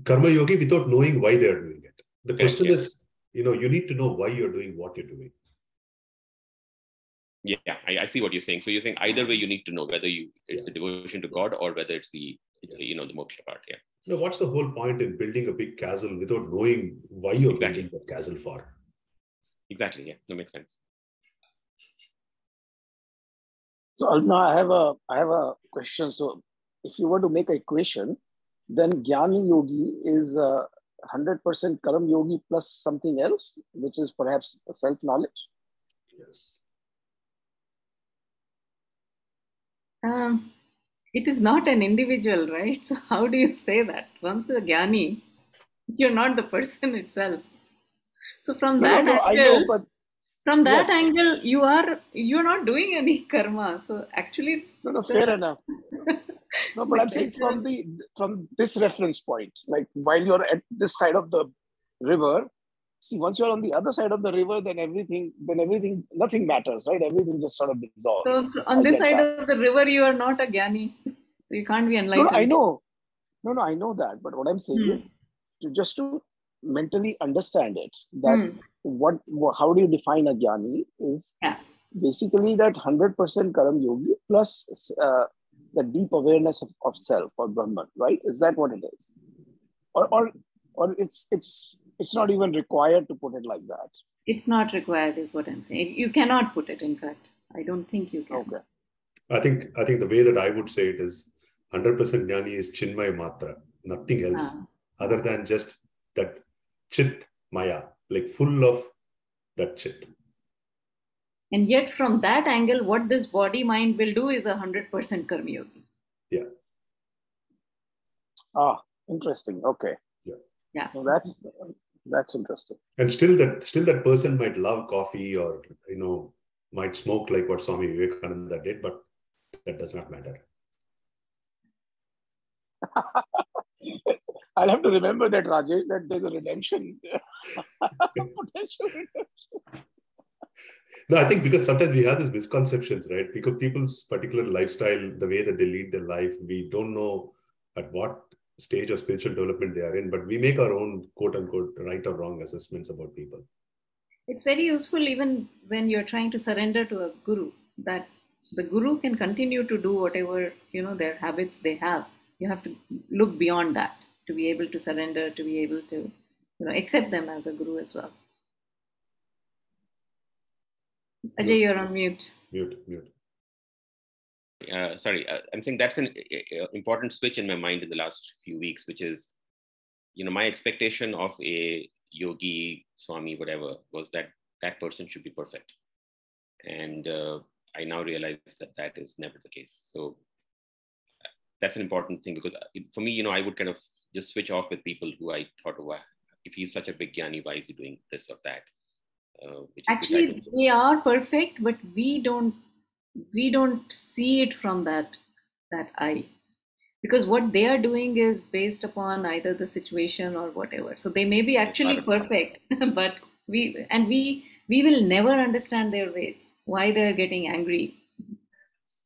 Karma yogi without knowing why they are doing it. The question yeah. is, you know, you need to know why you're doing what you're doing. Yeah, I, I, see what you're saying. So you're saying either way, you need to know whether you it's yeah. the devotion to God or whether it's the you know the moksha part. Yeah. Now, what's the whole point in building a big castle without knowing why you're exactly. building that castle for? Exactly. Yeah, that makes sense. So now I have a I have a question. So if you were to make an equation, then Jnani Yogi is hundred percent Karam Yogi plus something else, which is perhaps self knowledge. Yes. Um, it is not an individual, right? So how do you say that? Once a jnani, you're not the person itself. So from no, that no, no, angle, know, but from that yes. angle, you are you're not doing any karma. So actually, no, no, fair enough. No, but I'm saying from the from this reference point, like while you're at this side of the river, see once you're on the other side of the river, then everything, then everything, nothing matters, right? Everything just sort of dissolves. So on this side that. of the river, you are not a jnani, so you can't be enlightened. No, no, I know. No, no, I know that. But what I'm saying hmm. is to just to mentally understand it that hmm. what, how do you define a jnani is yeah. basically that 100% karam yogi plus uh, the deep awareness of, of self or brahman right? Is that what it is? Or or or it's it's it's not even required to put it like that? It's not required is what i'm saying. You cannot put it in fact. I don't think you can. Okay. I think i think the way that i would say it is 100% jnani is chinmay matra nothing else Ah. other than just that chit maya like full of that chit and yet from that angle what this body mind will do is a 100% karma yogi. Yeah. Ah interesting. Okay. Yeah. Yeah. So that's that's interesting. And still that still that person might love coffee or you know might smoke like what swami vivekananda did but that does not matter. I'll have to remember that, Rajesh, that there's a redemption, potential redemption. No, I think because sometimes we have these misconceptions, right? Because people's particular lifestyle, the way that they lead their life, we don't know at what stage of spiritual development they are in, but we make our own quote unquote right or wrong assessments about people. It's very useful even when you're trying to surrender to a guru that the guru can continue to do whatever you know their habits they have. You have to look beyond that to be able to surrender, to be able to you know accept them as a guru as well. Ajay, you're on mute. Mute, mute. Uh, sorry, uh, I'm saying that's an uh, important switch in my mind in the last few weeks, which is, you know, my expectation of a yogi, swami, whatever, was that that person should be perfect, and uh, I now realize that that is never the case. So that's an important thing because for me, you know, I would kind of just switch off with people who I thought, oh, if he's such a big jnani, why is he doing this or that? Uh, Actually, they are perfect, but we don't we don't see it from that that eye. Because what they are doing is based upon either the situation or whatever. So they may be actually perfect but we and we we will never understand their ways why they're getting angry.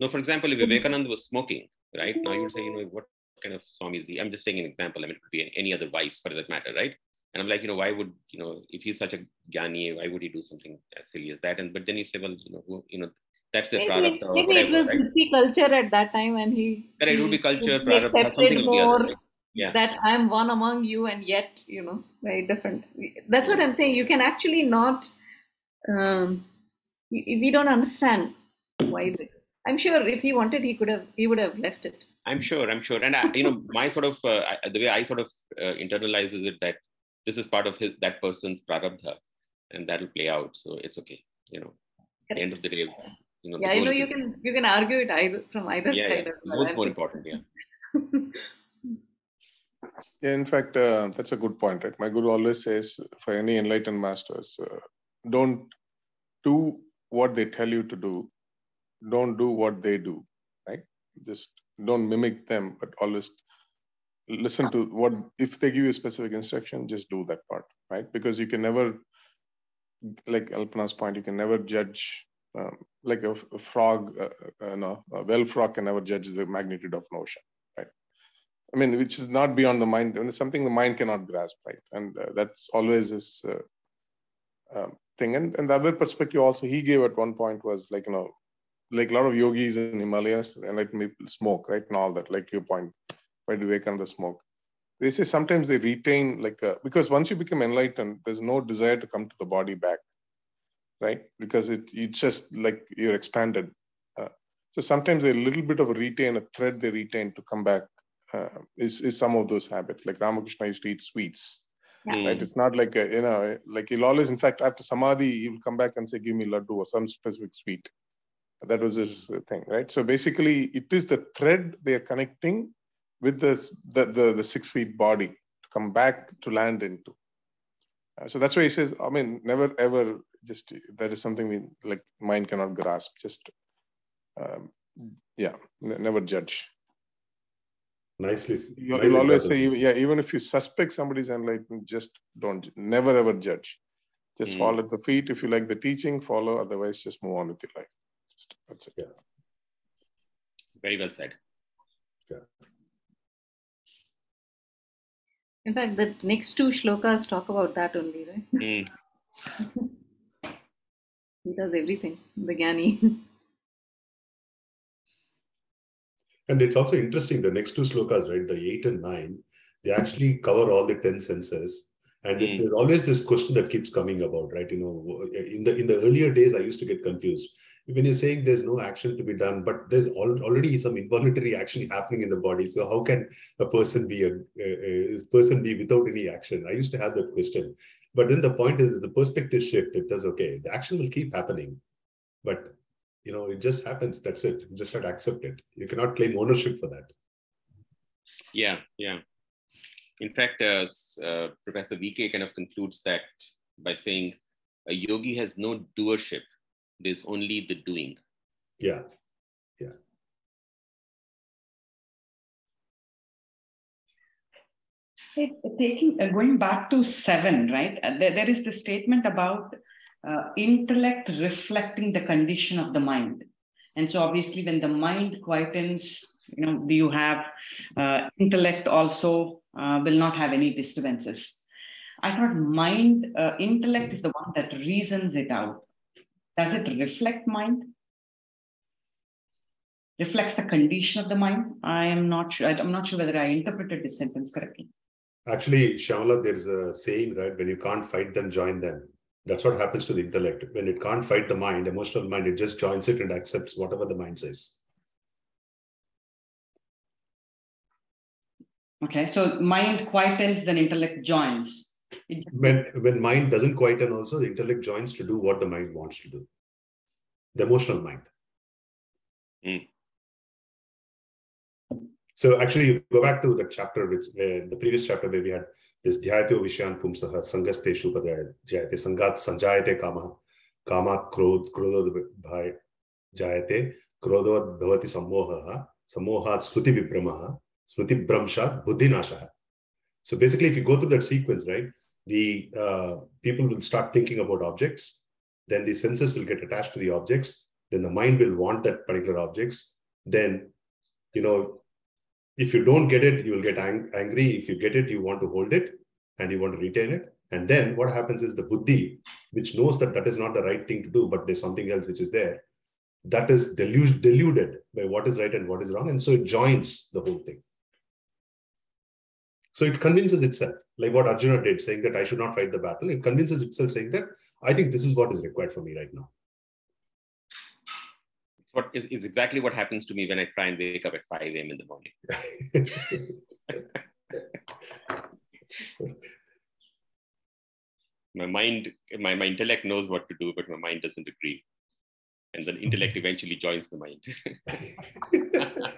No for example if vivekananda was smoking right? Now you would say you know what kind of swami is he i'm just taking an example. I mean it could be any other vice for that matter right and i'm like you know why would you know if he's such a jnani why would he do something as silly as that and but then you say well you know who, you know that's the maybe, Maybe whatever, it was right? culture at that time, and he. Correct, it would be culture, he accepted more yeah. that I'm one among you, and yet you know very different. That's what I'm saying. You can actually not. Um, we don't understand why. I'm sure if he wanted, he could have. He would have left it. I'm sure. I'm sure, and I, you know, my sort of uh, the way I sort of uh, internalizes it that this is part of his that person's prarabdha, and that'll play out. So it's okay. You know, at the end of the day, you know, yeah, I know you can you can argue it either from either yeah, side. Yeah. Both more important, yeah. yeah, in fact, uh, that's a good point, right? My guru always says for any enlightened masters, uh, don't do what they tell you to do, don't do what they do, right? Just don't mimic them, but always listen to what if they give you a specific instruction, just do that part, right? Because you can never, like Alpana's point, you can never judge um, like a, a frog, uh, uh, no, a well frog can never judge the magnitude of an ocean, right? I mean, which is not beyond the mind, and it's something the mind cannot grasp, right? And uh, that's always his uh, um, thing. And, and the other perspective also he gave at one point was like, you know, like a lot of yogis in Himalayas and like smoke, right? And all that, like your point, why do we come the smoke? They say sometimes they retain like, a, because once you become enlightened, there's no desire to come to the body back right? Because it it's just like you're expanded. Uh, so sometimes a little bit of a retain, a thread they retain to come back uh, is, is some of those habits. Like Ramakrishna used to eat sweets, yeah. right? It's not like, a, you know, like he'll always, in fact, after Samadhi, he'll come back and say, give me laddu or some specific sweet. That was his thing, right? So basically, it is the thread they are connecting with the, the, the, the six feet body to come back to land into. Uh, so that's why he says, I mean, never ever just that is something we like mind cannot grasp. Just um, yeah, n- never judge. Nicely. You'll, nicely always say, yeah, even if you suspect somebody's enlightened, just don't, never ever judge. Just mm. fall at the feet. If you like the teaching, follow. Otherwise, just move on with your life. Just, that's it. Yeah. Very well said. Yeah. In fact, the next two shlokas talk about that only, right? Mm. he does everything, the Gyani. and it's also interesting, the next two slokas, right? The eight and nine, they actually cover all the 10 senses. And mm. there's always this question that keeps coming about, right? You know, in the in the earlier days, I used to get confused when you're saying there's no action to be done, but there's already some involuntary action happening in the body. So how can a person be a, a, a, person be without any action? I used to have that question, but then the point is the perspective shift. It does okay. The action will keep happening, but you know it just happens. That's it. You just have to accept it. You cannot claim ownership for that. Yeah, yeah. In fact, uh, uh, Professor VK kind of concludes that by saying a yogi has no doership there's only the doing. Yeah yeah. Taking uh, going back to seven right uh, there, there is the statement about uh, intellect reflecting the condition of the mind and so obviously when the mind quietens you know do you have uh, intellect also uh, will not have any disturbances i thought mind uh, intellect is the one that reasons it out does it reflect mind? Reflects the condition of the mind? I am not sure. I'm not sure whether I interpreted this sentence correctly. Actually, Shamala, there's a saying, right? When you can't fight them, join them. That's what happens to the intellect. When it can't fight the mind, emotional mind, it just joins it and accepts whatever the mind says. Okay, so mind quietens, then intellect joins when when mind doesn't quieten also the intellect joins to do what the mind wants to do the emotional mind mm. so actually you go back to the chapter which uh, the previous chapter where we had this dhyato vishayan pumsaha sangaste jayate sangat sanjayate kama kamat krodh krodho bhai jayate krodho bhavati sammoha sammohat smriti vibramaha smriti bramshat buddhi nasha so basically if you go through that sequence right the uh, people will start thinking about objects then the senses will get attached to the objects then the mind will want that particular objects then you know if you don't get it, you will get ang- angry. If you get it, you want to hold it and you want to retain it. And then what happens is the buddhi, which knows that that is not the right thing to do, but there's something else which is there, that is deluded, deluded by what is right and what is wrong. And so it joins the whole thing. So it convinces itself, like what Arjuna did, saying that I should not fight the battle. It convinces itself, saying that I think this is what is required for me right now what is, is exactly what happens to me when I try and wake up at 5 a.m. in the morning. my mind, my, my intellect knows what to do, but my mind doesn't agree. And then intellect eventually joins the mind.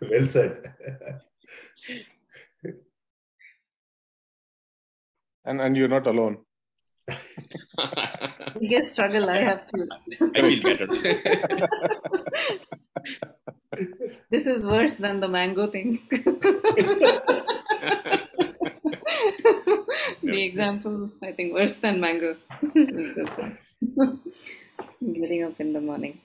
well said. and and you're not alone. biggest struggle I have to. I feel better. this is worse than the mango thing. the example, I think, worse than mango is this one. Getting up in the morning.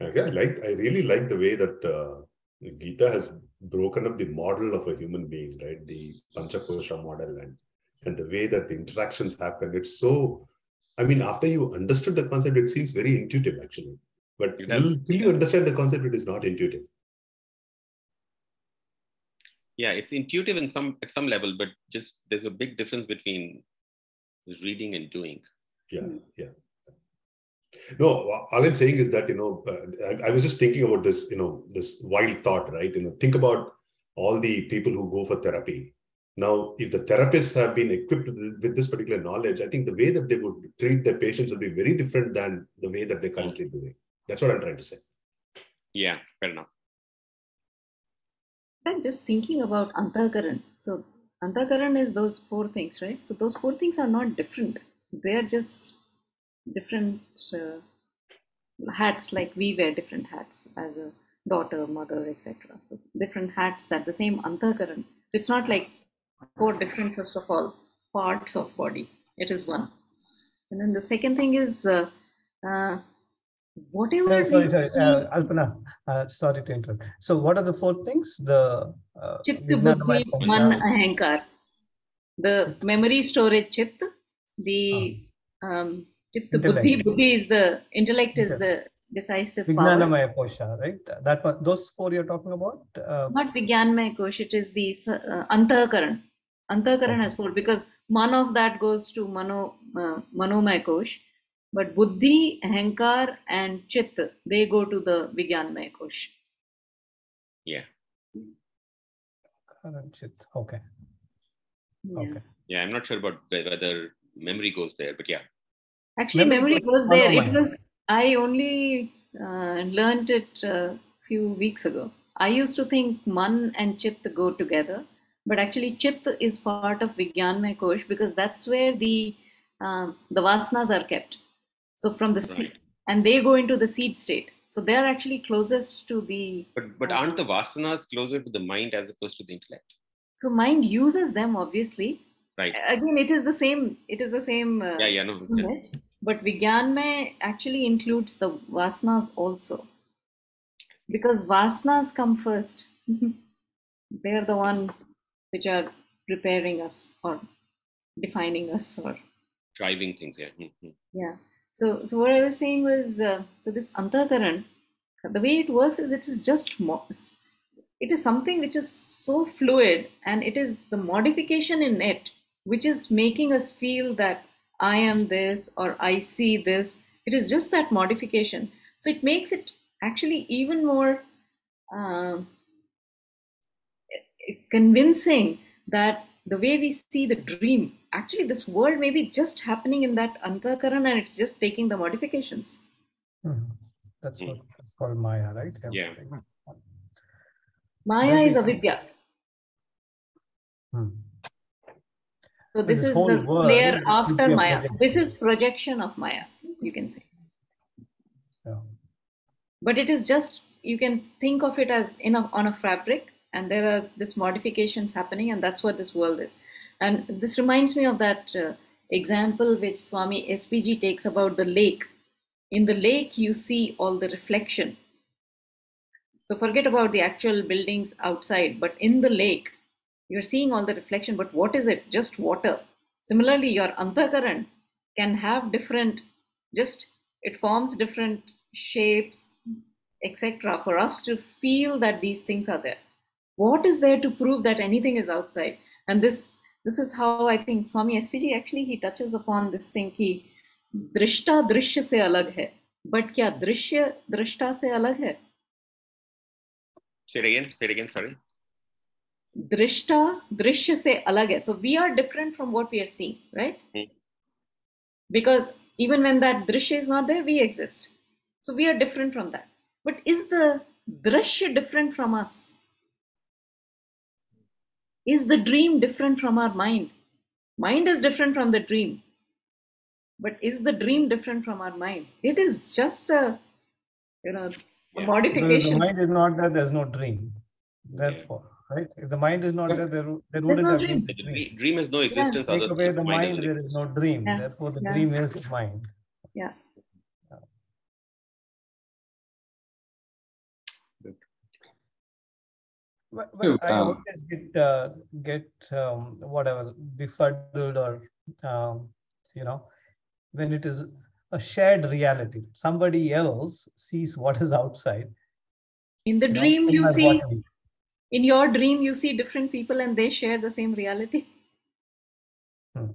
Again, like I really like the way that uh, Gita has broken up the model of a human being, right? The Panchakosha model and and the way that the interactions happen. It's so. I mean, after you understood the concept, it seems very intuitive, actually. But exactly. till you understand the concept, it is not intuitive. Yeah, it's intuitive in some at some level, but just there's a big difference between reading and doing. Yeah, yeah. No, all I'm saying is that you know, uh, I, I, was just thinking about this, you know, this wild thought, right? You know, think about all the people who go for therapy. Now, if the therapists have been equipped with this particular knowledge, I think the way that they would treat their patients would be very different than the way that they're currently doing. That's what I'm trying to say. Yeah, fair enough. I'm just thinking about Antakaran. So, Antakaran is those four things, right? So, those four things are not different. They are just different uh, hats like we wear different hats as a daughter mother etc so different hats that the same antakaran it's not like four different first of all parts of body. It is one. And then the second thing is uh, uh, whatever no, sorry sorry. uh, alpana uh, sorry to interrupt. So what are the four things? The uh, chit buddhi man ahankar. The memory storage chit the ah. Chitta Buddhi, Buddhi is the intellect is the decisive Vijnanamaya Kosha, right? That one, those four you're talking about? Uh, Not Vijnanamaya Kosha, it is the uh, Antakaran. Antakaran okay. has four because one of that goes to Mano, uh, Manomaya Kosh, but Buddhi, Ahankar, and Chit, they go to the Vijnanamaya Kosh. Yeah. Chit, okay. Yeah. Okay. Yeah, I'm not sure about whether memory goes there, but yeah. Actually, memory, memory was there. It was I only uh, learned it a few weeks ago. I used to think man and chit go together, but actually chit is part of Vijnanmay Kosh because that's where the uh, the vasanas are kept. So from the right. seed, and they go into the seed state. So they are actually closest to the. But but aren't the vasanas closer to the mind as opposed to the intellect? So mind uses them obviously. Right. Again, it is the same. It is the same. Uh, yeah, yeah, no. Yeah. But Vijnanmay actually includes the vasanas also. Because vasanas come first. They're the one which are preparing us or defining us or driving things. Yeah. Mm-hmm. Yeah. So, so what I was saying was, uh, so this antakaran, the way it works is it is just mo- it is something which is so fluid, and it is the modification in it which is making us feel that I am this or I see this. It is just that modification. So it makes it actually even more uh, convincing that the way we see the dream, actually, this world may be just happening in that Antakaran and it's just taking the modifications. Mm-hmm. That's what it's called Maya, right? Yeah. Maya is avidya. Hmm. So this, this is the layer after Maya. This is projection of Maya, you can say. Yeah. But it is just you can think of it as in a, on a fabric, and there are this modifications happening, and that's what this world is. And this reminds me of that uh, example which Swami SPG takes about the lake. In the lake, you see all the reflection. So forget about the actual buildings outside, but in the lake, you're seeing all the reflection, but what is it? Just water. Similarly, your antakaran can have different, just it forms different shapes, etc., for us to feel that these things are there. What is there to prove that anything is outside? And this this is how I think Swami SPG actually he touches upon this thing ki drishta drishya se alag hai. But kya drishya drishta se alag hai? Say it again, say it again, sorry drishta drishya se alag hai so we are different from what we are seeing right? Mm. because even when that drishya is not there we exist. So we are different from that. But is the drishya different from us? Is the dream different from our mind? Mind is different from the dream. But is the dream different from our mind? It is just a you know a yeah. modification. the mind is not that there's no dream. Therefore. yeah right? If the mind is not there, there, there wouldn't no have dream. been dream. dream has no existence. Yeah. Other Take away the mind, mind there is no dream. Yeah. Therefore, the Yeah. dream is the mind. Yeah. But, So, but I um, always get uh, get um, whatever befuddled or um, you know when it is a shared reality. Somebody else sees what is outside. In the you dream, same you see, what we- in your dream, you see different people and they share the same reality. Hmm.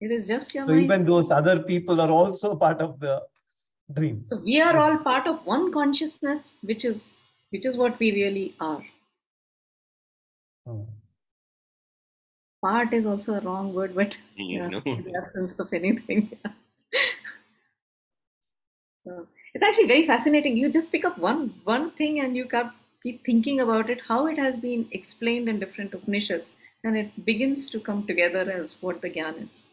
It is just your So mind. even those other people are also part of the dream. So we are all part of one consciousness, which is which is what we really are. Hmm. Part is also a wrong word, but Yeah, yeah, no. in the absence of anything. so it's actually very fascinating. You just pick up one one thing and you keep keep thinking about it, how it has been explained in different Upanishads, and it begins to come together as what the Gyan is.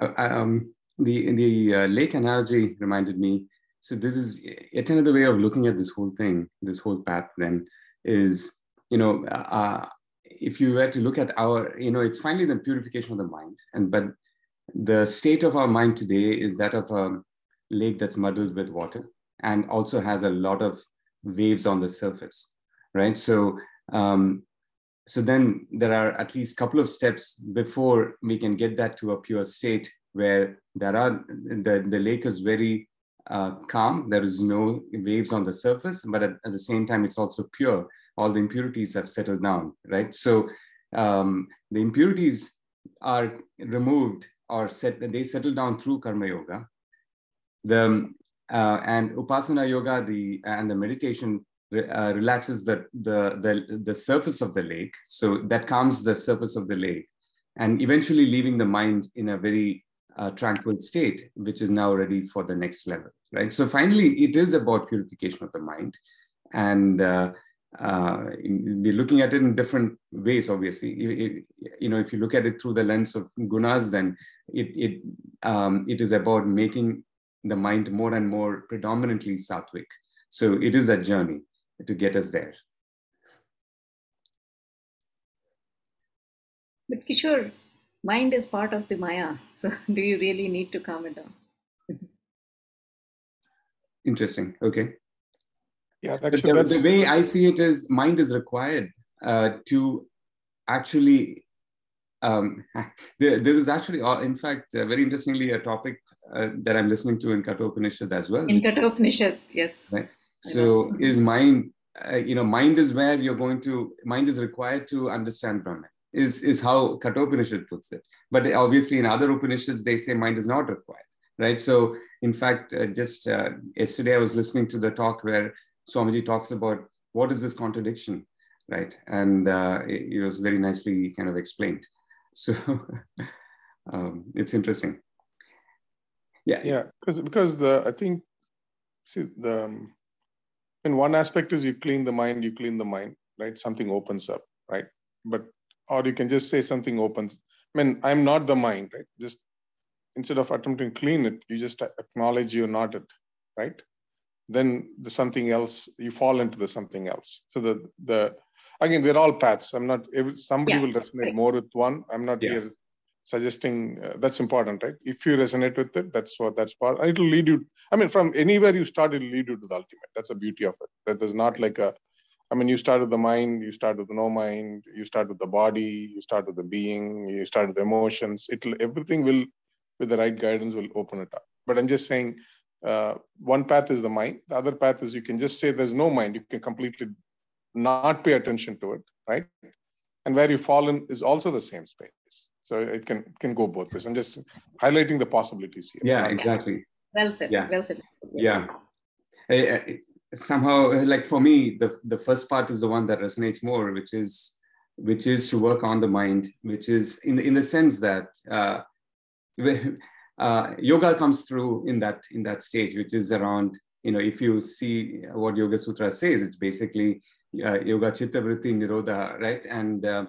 Uh, um, the the uh, lake analogy reminded me. So this is yet another way of looking at this whole thing. This whole path then is you know uh, if you were to look at our you know it's finally the purification of the mind and but the state of our mind today is that of a lake that's muddled with water and also has a lot of waves on the surface right? So um, so then there are at least a couple of steps before we can get that to a pure state where there are the, the lake is very uh, calm. There is no waves on the surface but at, at the same time it's also pure. All the impurities have settled down right? So um, the impurities are removed or set they settle down through karma yoga. The uh, and upasana yoga the and the meditation uh, relaxes the, the the the surface of the lake. So that calms the surface of the lake and eventually leaving the mind in a very uh, tranquil state which is now ready for the next level right? So finally it is about purification of the mind. And uh, we're looking at it in different ways obviously you, you, you know if you look at it through the lens of gunas then it it um, it is about making the mind more and more predominantly sattvic so it is a journey to get us there But Kishore, mind is part of the Maya. So do you really need to calm it down? interesting okay Yeah, But actually, the, that's the way I see it is mind is required uh, to actually. Um, this is actually, in fact, uh, very interestingly, a topic uh, that I'm listening to in Kathopanishad as well. In Kathopanishad, yes. Right. So, is mind, uh, you know, mind is where you're going to, mind is required to understand Brahman, is, is how Kathopanishad puts it. But obviously, in other Upanishads, they say mind is not required, right? So, in fact, uh, just uh, yesterday I was listening to the talk where Swamiji talks about what is this contradiction, right? And uh, it, it, was very nicely kind of explained. So, um, it's interesting. Yeah, yeah, because because the I think see the um, in one aspect is you clean the mind, you clean the mind, right? Something opens up, right? But or you can just say something opens. I mean, I'm not the mind, right? Just instead of attempting to clean it, you just acknowledge you're not it, right? Then the something else, you fall into the something else. So the the again, they're all paths. I'm not. if Somebody yeah. will resonate right. more with one. I'm not yeah. here suggesting uh, that's important right if you resonate with it that's what that's part and it'll lead you i mean from anywhere you start it'll lead you to the ultimate that's the beauty of it that there's not like a i mean you start with the mind you start with the no mind you start with the body you start with the being you start with the emotions it'll everything will with the right guidance will open it up but i'm just saying uh, one path is the mind the other path is you can just say there's no mind you can completely not pay attention to it right and where you fall in is also the same space so it can can go both ways. I'm just highlighting the possibilities here. Yeah, exactly. Well said. Yeah. Well said. Yes. Yeah. somehow, like for me, the the first part is the one that resonates more, which is which is to work on the mind, which is in in the sense that uh, uh, yoga comes through in that in that stage, which is around you know if you see what Yoga Sutra says, it's basically uh, yoga chitta vritti nirodha, right? And uh,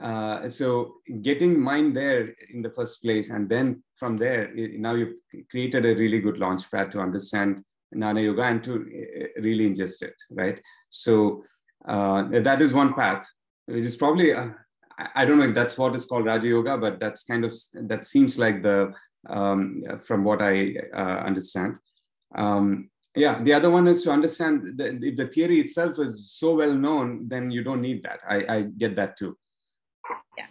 uh, so getting mind there in the first place, and then from there, now you've created a really good launch pad to understand Jnana Yoga and to uh, really ingest it, right? So uh, that is one path, which is probably, I don't know if that's what is called Raja Yoga, but that's kind of, that seems like the, um, from what I uh, understand. Um, yeah, the other one is to understand that if the theory itself is so well known, then you don't need that. I, I get that too. Yeah.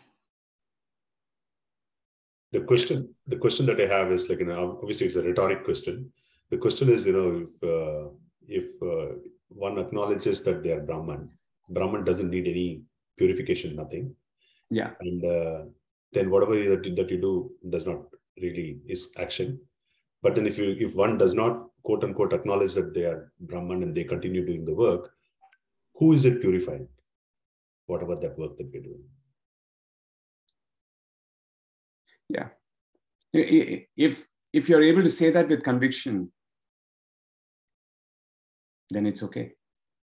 The question, the question that I have is like, you know, obviously it's a rhetoric question. The question is, you know, if uh, if uh, one acknowledges that they are Brahman, Brahman doesn't need any purification, nothing. Yeah. And uh, then whatever that, that you do does not really is action. But then if you if one does not quote unquote acknowledge that they are Brahman and they continue doing the work, who is it purifying? Whatever that work that we're doing. yeah if if you're able to say that with conviction then it's okay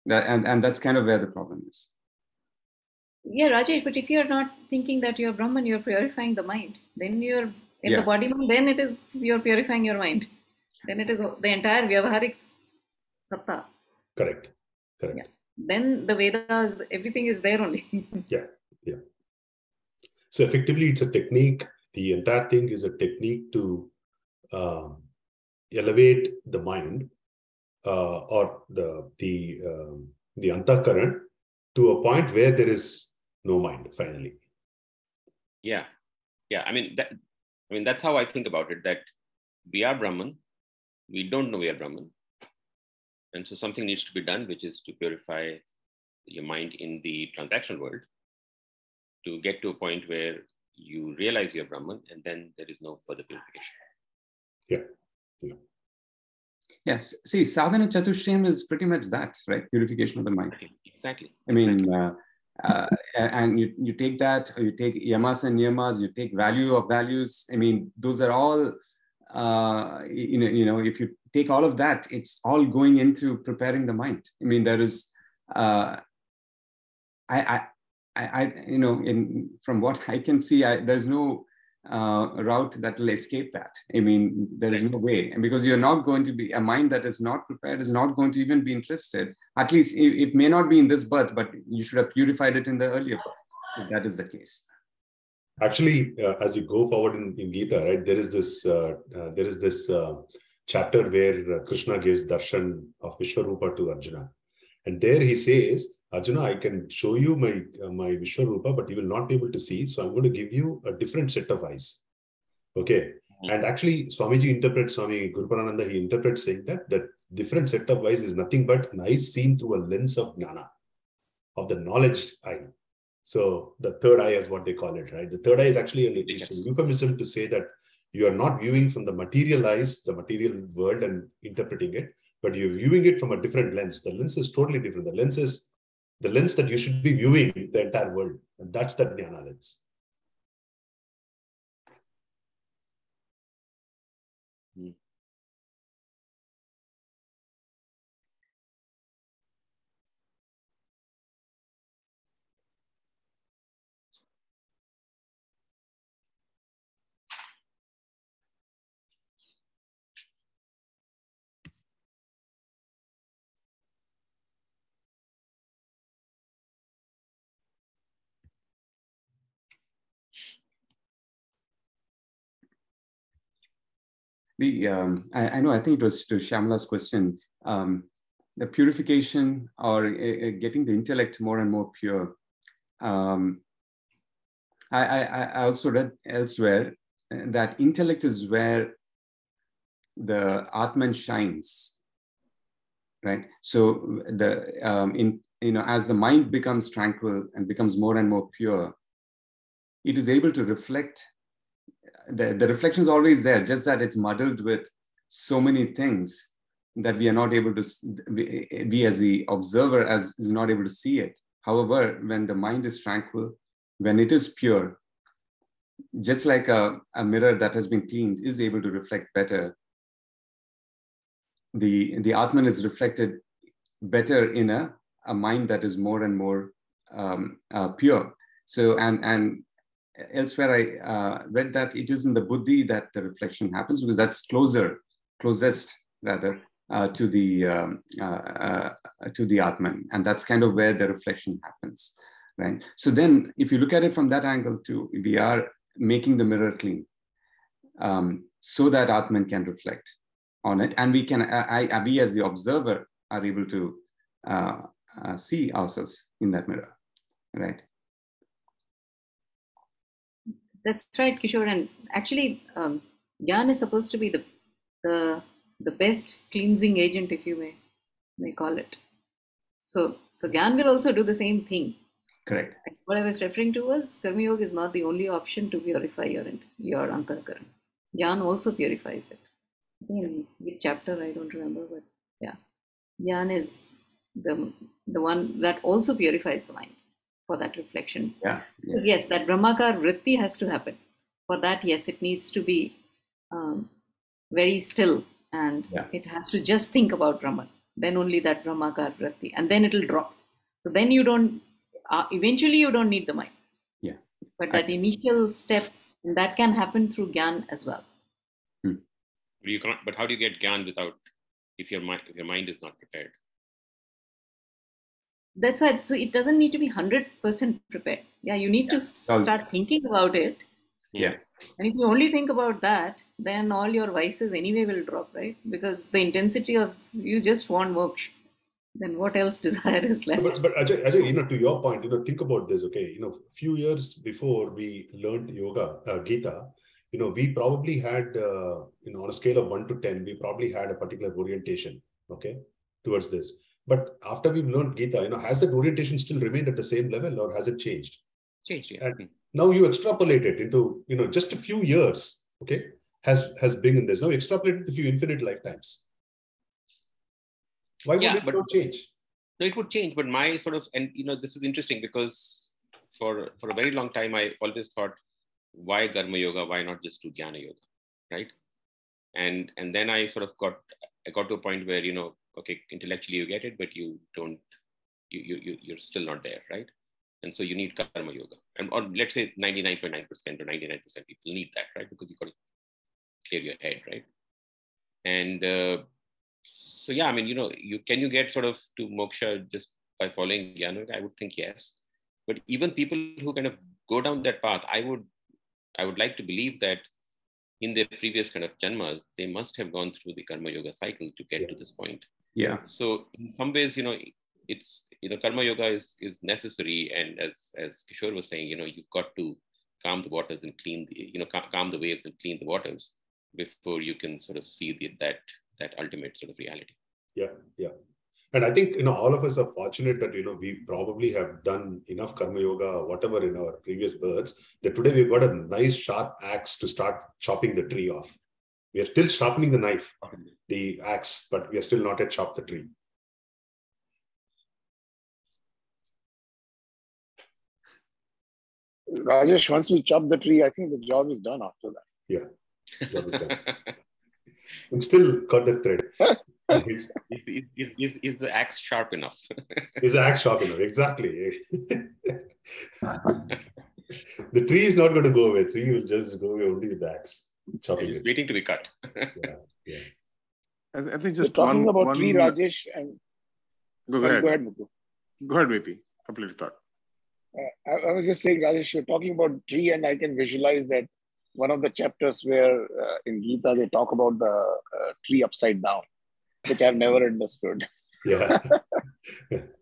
that, and and that's kind of where the problem is yeah rajesh but if you're not thinking that you're brahman you're purifying the mind then you're in yeah. the body mind then it is you're purifying your mind. Then it is the entire vyavaharik satta correct. Correct. Yeah. then the vedas everything is there only. Yeah. Yeah. So effectively it's a technique. The entire thing is a technique to uh, elevate the mind uh, or the the um, the antakaran to a point where there is no mind finally. Yeah. Yeah. I mean that i mean that's how i think about it that we are brahman we don't know we are brahman and so something needs to be done which is to purify your mind in the transactional world to get to a point where you realize you're Brahman, and then there is no further purification. Yeah. Yeah. Yes. See, sadhana chatushtayam is pretty much that, right? Purification of the mind. Exactly. I mean, uh, uh, and you, you take that, you take yamas and niyamas, you take value of values. I mean, those are all, uh, you know, you know, if you take all of that, it's all going into preparing the mind. I mean, there is, uh, I, I, I, I, you know, in from what I can see, I, there's no uh, route that will escape that. I mean, there is no way, and because you're not going to be a mind that is not prepared is not going to even be interested. At least it, it may not be in this birth, but you should have purified it in the earlier birth. If that is the case. Actually, uh, as you go forward in, in Gita, right, there is this uh, uh there is this uh, chapter where uh, Krishna gives darshan of Vishwarupa to Arjuna, and there he says Arjuna, I can show you my uh, my Vishwarupa, but you will not be able to see. So I'm going to give you a different set of eyes. Okay. Mm-hmm. And actually, Swamiji interprets, Swami Guruparananda, he interprets saying that that different set of eyes is nothing but an eye seen through a lens of jnana, of the knowledge eye. So the third eye is what they call it, right? The third eye is actually an yes. euphemism to say that you are not viewing from the materialized, the material world and interpreting it, but you're viewing it from a different lens. The lens is totally different. The lens is the lens that you should be viewing the entire world. And that's the jnana lens. The um, I, I, know I think it was to Shamla's question. Um, the purification or uh, getting the intellect more and more pure. Um, I, I, I also read elsewhere that intellect is where the Atman shines, right? So the um, in you know as the mind becomes tranquil and becomes more and more pure, it is able to reflect the, the reflection is always there, just that it's muddled with so many things that we are not able to, we, as the observer as is not able to see it. However, when the mind is tranquil, when it is pure, just like a, a mirror that has been cleaned is able to reflect better, the, the Atman is reflected better in a, a mind that is more and more um, uh, pure. So, and, and elsewhere I uh, read that it is in the buddhi that the reflection happens because that's closer, closest rather uh, to the um, uh, uh, to the atman, and that's kind of where the reflection happens, right? So then, if you look at it from that angle too, we are making the mirror clean, um, so that atman can reflect on it, and we can, I, I we as the observer are able to uh, uh, see ourselves in that mirror, right? That's right, Kishore. And actually, um, is supposed to be the, the, the best cleansing agent, if you may, may call it. So, so Gyan will also do the same thing. Correct. What I was referring to was Karma Yoga is not the only option to purify your, your Antahkaran. Gyan also purifies it. I think in which chapter, I don't remember, but yeah. Gyan is the, the one that also purifies the mind for that reflection. Yeah. Because yes, that Brahmakar vritti has to happen. For that, yes, it needs to be um, very still and yeah. it has to just think about Brahman. Then only that Brahmakar vritti, and then it'll drop. So then you don't, uh, eventually you don't need the mind. Yeah. But that I, initial step, and that can happen through Gyan as well. Hmm. You can't, but how do you get Gyan without, if your mind, if your mind is not prepared? That's why so it doesn't need to be 100% prepared. Yeah you need yeah. to start thinking about it. Yeah. And if you only think about that then all your vices anyway will drop right? Because the intensity of you just want moksha then what else desire is left? But, but Ajay, Ajay, you know to your point you know think about this okay? You know a few years before we learned yoga uh, gita you know we probably had uh, you know on a scale of 1 to 10 we probably had a particular orientation okay towards this but after we've learned Gita, you know, has that orientation still remained at the same level or has it changed? Changed, yeah. And now you extrapolate it into, you know, just a few years, okay, has has been in this. Now you extrapolate it to few infinite lifetimes. Why would yeah, it but, not change? No, it would change. But my sort of, and you know, this is interesting because for for a very long time I always thought, why Karma Yoga? Why not just do Jnana Yoga, right? And and then I sort of got I got to a point where you know okay intellectually you get it but you don't you, you, you you're still not there right? And so you need karma yoga. And or let's say 99.9% or 99% people need that right? Because you got to clear your head right? And uh, so yeah i mean you know you can you get sort of to moksha just by following jnana i would think yes. But even people who kind of go down that path i would i would like to believe that in their previous kind of janmas, they must have gone through the karma yoga cycle to get yeah. to this point. Yeah. So in some ways, you know, it's you know, karma yoga is is necessary, and as as Kishore was saying, you know, you've got to calm the waters and clean the you know calm the waves and clean the waters before you can sort of see the, that that ultimate sort of reality. Yeah, yeah. And I think you know all of us are fortunate that you know we probably have done enough karma yoga, whatever in our previous births, that today we've got a nice sharp axe to start chopping the tree off. We are still sharpening the knife, the axe, but we are still not yet chopped the tree. Rajesh, once we chop the tree, I think the job is done after that. Yeah, job is done. and still cut the thread. is, is, is, is, the axe sharp enough? is the axe sharp enough? Exactly. the tree is not going to go away. Tree will just go away only with the axe. Chopping it's it. waiting to be cut. yeah, yeah. I, I think just We're talking one, about one... tree, Rajesh, and go, Sorry, ahead. Go ahead, Mukul. Go ahead, VP. Complete thought. Uh, I, I, was just saying, Rajesh, you're talking about tree, and I can visualize that one of the chapters where uh, in Gita they talk about the uh, tree upside down, which I've never understood. Yeah.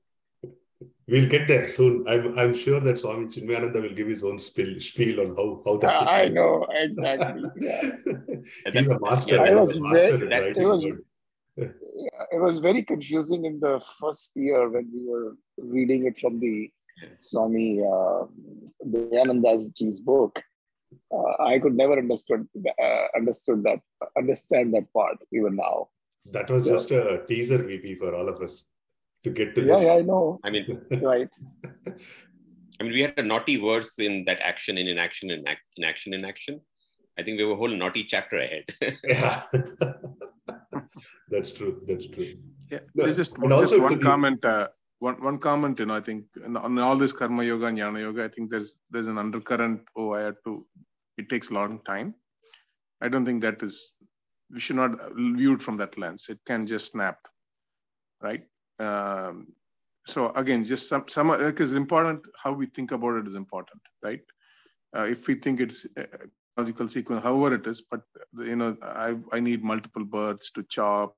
we'll get there soon. I'm, I'm sure that Swami Chinmayananda will give his own spiel, spiel on how, how that. I know, exactly. Yeah. He's a master. I was master very, it was, it was very confusing in the first year when we were reading it from the Swami uh, Dayananda's Ji's book. Uh, I could never understood uh, understood that understand that part even now. That was so, just a teaser, VP, for all of us to get to yeah, this. Yeah, I know. I mean, right. I mean, we had a naughty verse in that action in inaction and act, inaction and action. I think we have a whole naughty chapter ahead. yeah, that's true. That's true. Yeah, there's just, just one comment. Uh, one one comment, you know, I think on all this karma yoga and jnana yoga, I think there's there's an undercurrent. Oh, I had to. It takes a long time. I don't think that is. We should not view it from that lens. It can just snap, right? Um, so again, just some some because important how we think about it is important, right? Uh, if we think it's a logical sequence, however it is, but you know, I I need multiple birds to chop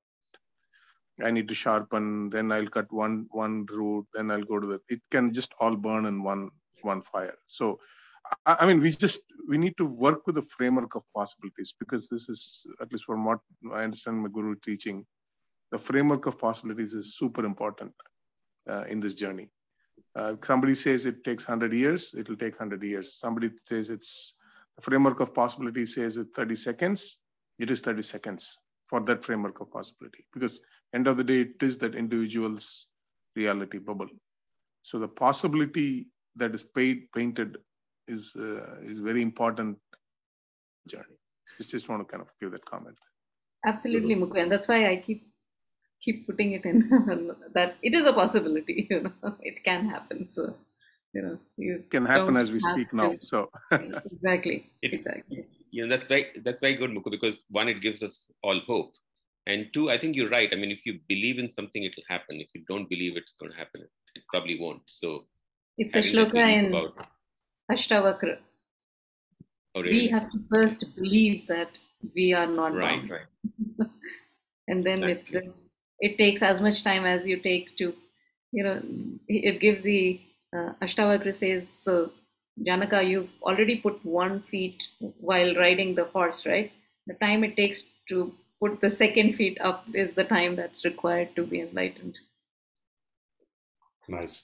I need to sharpen, then I'll cut one one root, then I'll go to the. It can just all burn in one one fire. So, I, I mean, we just we need to work with the framework of possibilities because this is at least from what I understand my guru teaching, the framework of possibilities is super important uh, in this journey. Uh, somebody says it takes 100 years, it'll take 100 years. Somebody says it's the framework of possibilities says it's 30 seconds, it is 30 seconds for that framework of possibility. Because end of the day it is that individual's reality bubble. So the possibility that is paid, painted is uh, is very important journey. Just, just want to kind of give that comment. Absolutely Mukul, and that's why i keep keep putting it in. That it is a possibility you know. It can happen so you know you it can happen as we speak to. now so. Exactly it, exactly. You know that's very that's very good Mukul, because one it gives us all hope. And two i think you're right. I mean if you believe in something it will happen. If you don't believe it's going to happen it probably won't. So it's a shloka in about... ashtavakra. Oh, really? we have to first believe that we are not right bound. right. And then exactly. it's just it takes as much time as you take to you know it gives the uh, ashtavakra says so Janaka, you've already put one feet while riding the horse, right? The time it takes to put the second feet up is the time that's required to be enlightened. Nice.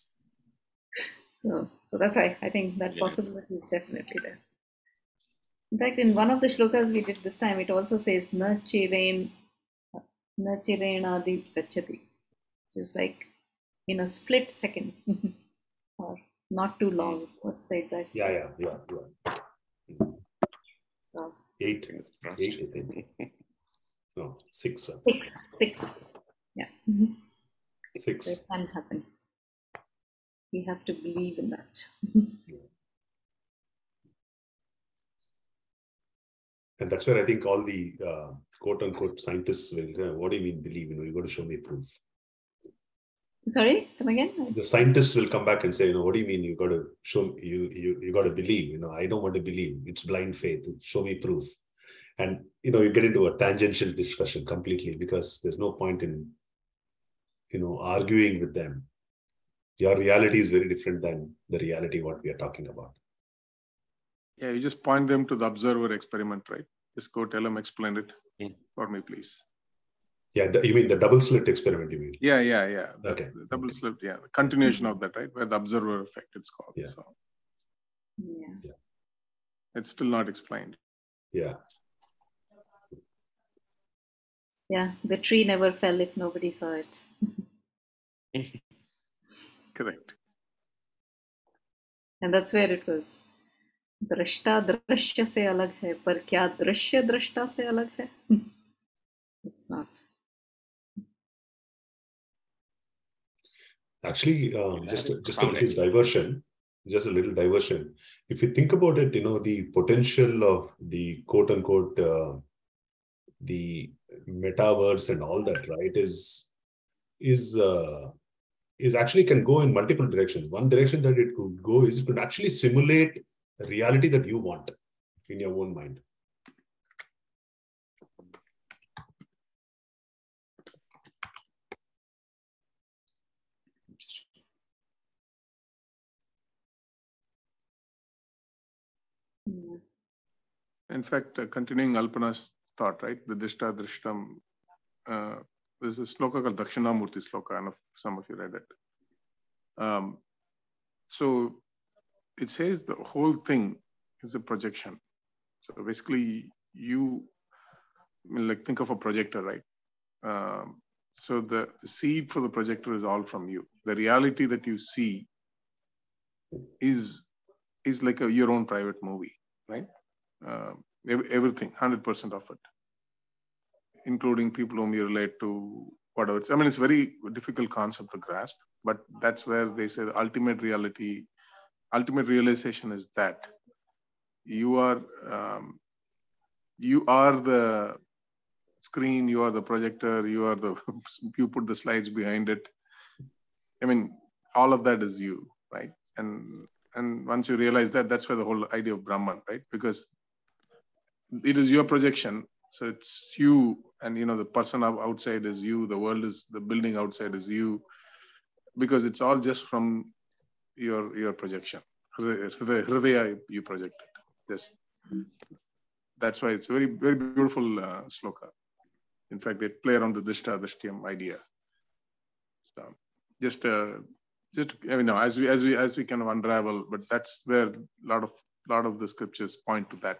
So, so that's why I think that possibility is definitely there. In fact, in one of the shlokas we did this time, it also says na chiren na chirenadi gachati, which is like in a split second or not too long. What's the exact? Yeah, yeah, yeah, yeah. So eight, eight, I think. No, six. Sir. Six, six. Yeah. Six. it can happen. We have to believe in that. and that's where I think all the uh, quote unquote scientists will. Uh, what do you mean believe? You know, you got to show me proof. Sorry, come again. The scientists will come back and say, you know, what do you mean? You got to show you you you got to believe. You know, I don't want to believe. It's blind faith. Show me proof and you know you get into a tangential discussion completely because there's no point in you know arguing with them your reality is very different than the reality what we are talking about yeah you just point them to the observer experiment right just go tell them explain it. Mm. for me please Yeah, the, you mean the double slit experiment? You mean? Yeah, yeah, yeah. The, Okay. the double okay. slit. Yeah, the continuation of that, right? Where the observer effect it's called. Yeah. So Yeah. it's still not explained. Yeah. Yeah. The tree never fell if nobody saw it. Correct. And that's where it was. दृष्टा दृश्य से अलग है पर क्या दृश्य दृष्टा से अलग है It's not. Actually, um, Yeah, just that is just a profound, little actually. diversion. Just a little diversion. If you think about it, you know the potential of the quote unquote uh, the metaverse and all that, right? Is is uh, is actually can go in multiple directions. One direction that it could go is it could actually simulate a reality that you want in your own mind. In fact, uh, continuing Alpana's thought, right? The Drishta Drishtam. Uh, there's a sloka called Dakshinamurti sloka. I know some of you read it. Um, so it says the whole thing is a projection. So basically, you like think of a projector, right? Um, so the seed for the projector is all from you. The reality that you see is is like a, your own private movie, right? Uh, ev- everything, hundred percent of it, including people whom you relate to, whatever. It's, I mean, it's very difficult concept to grasp, but that's where they say the ultimate reality, ultimate realization is that you are um, you are the screen, you are the projector, you are the you put the slides behind it. I mean, all of that is you, right? And and once you realize that, that's where the whole idea of Brahman, right? Because it is your projection. So it's you, and you know, the person out- outside is you, the world is the building outside is you, because it's all just from your your projection. Hridaya, you projected. Just that's why it's very, very beautiful uh, sloka. In fact, they play around the Dishta Dishtyam idea. So just uh, just I mean, no, as we as we as we kind of unravel, but that's where a lot of lot of the scriptures point to that.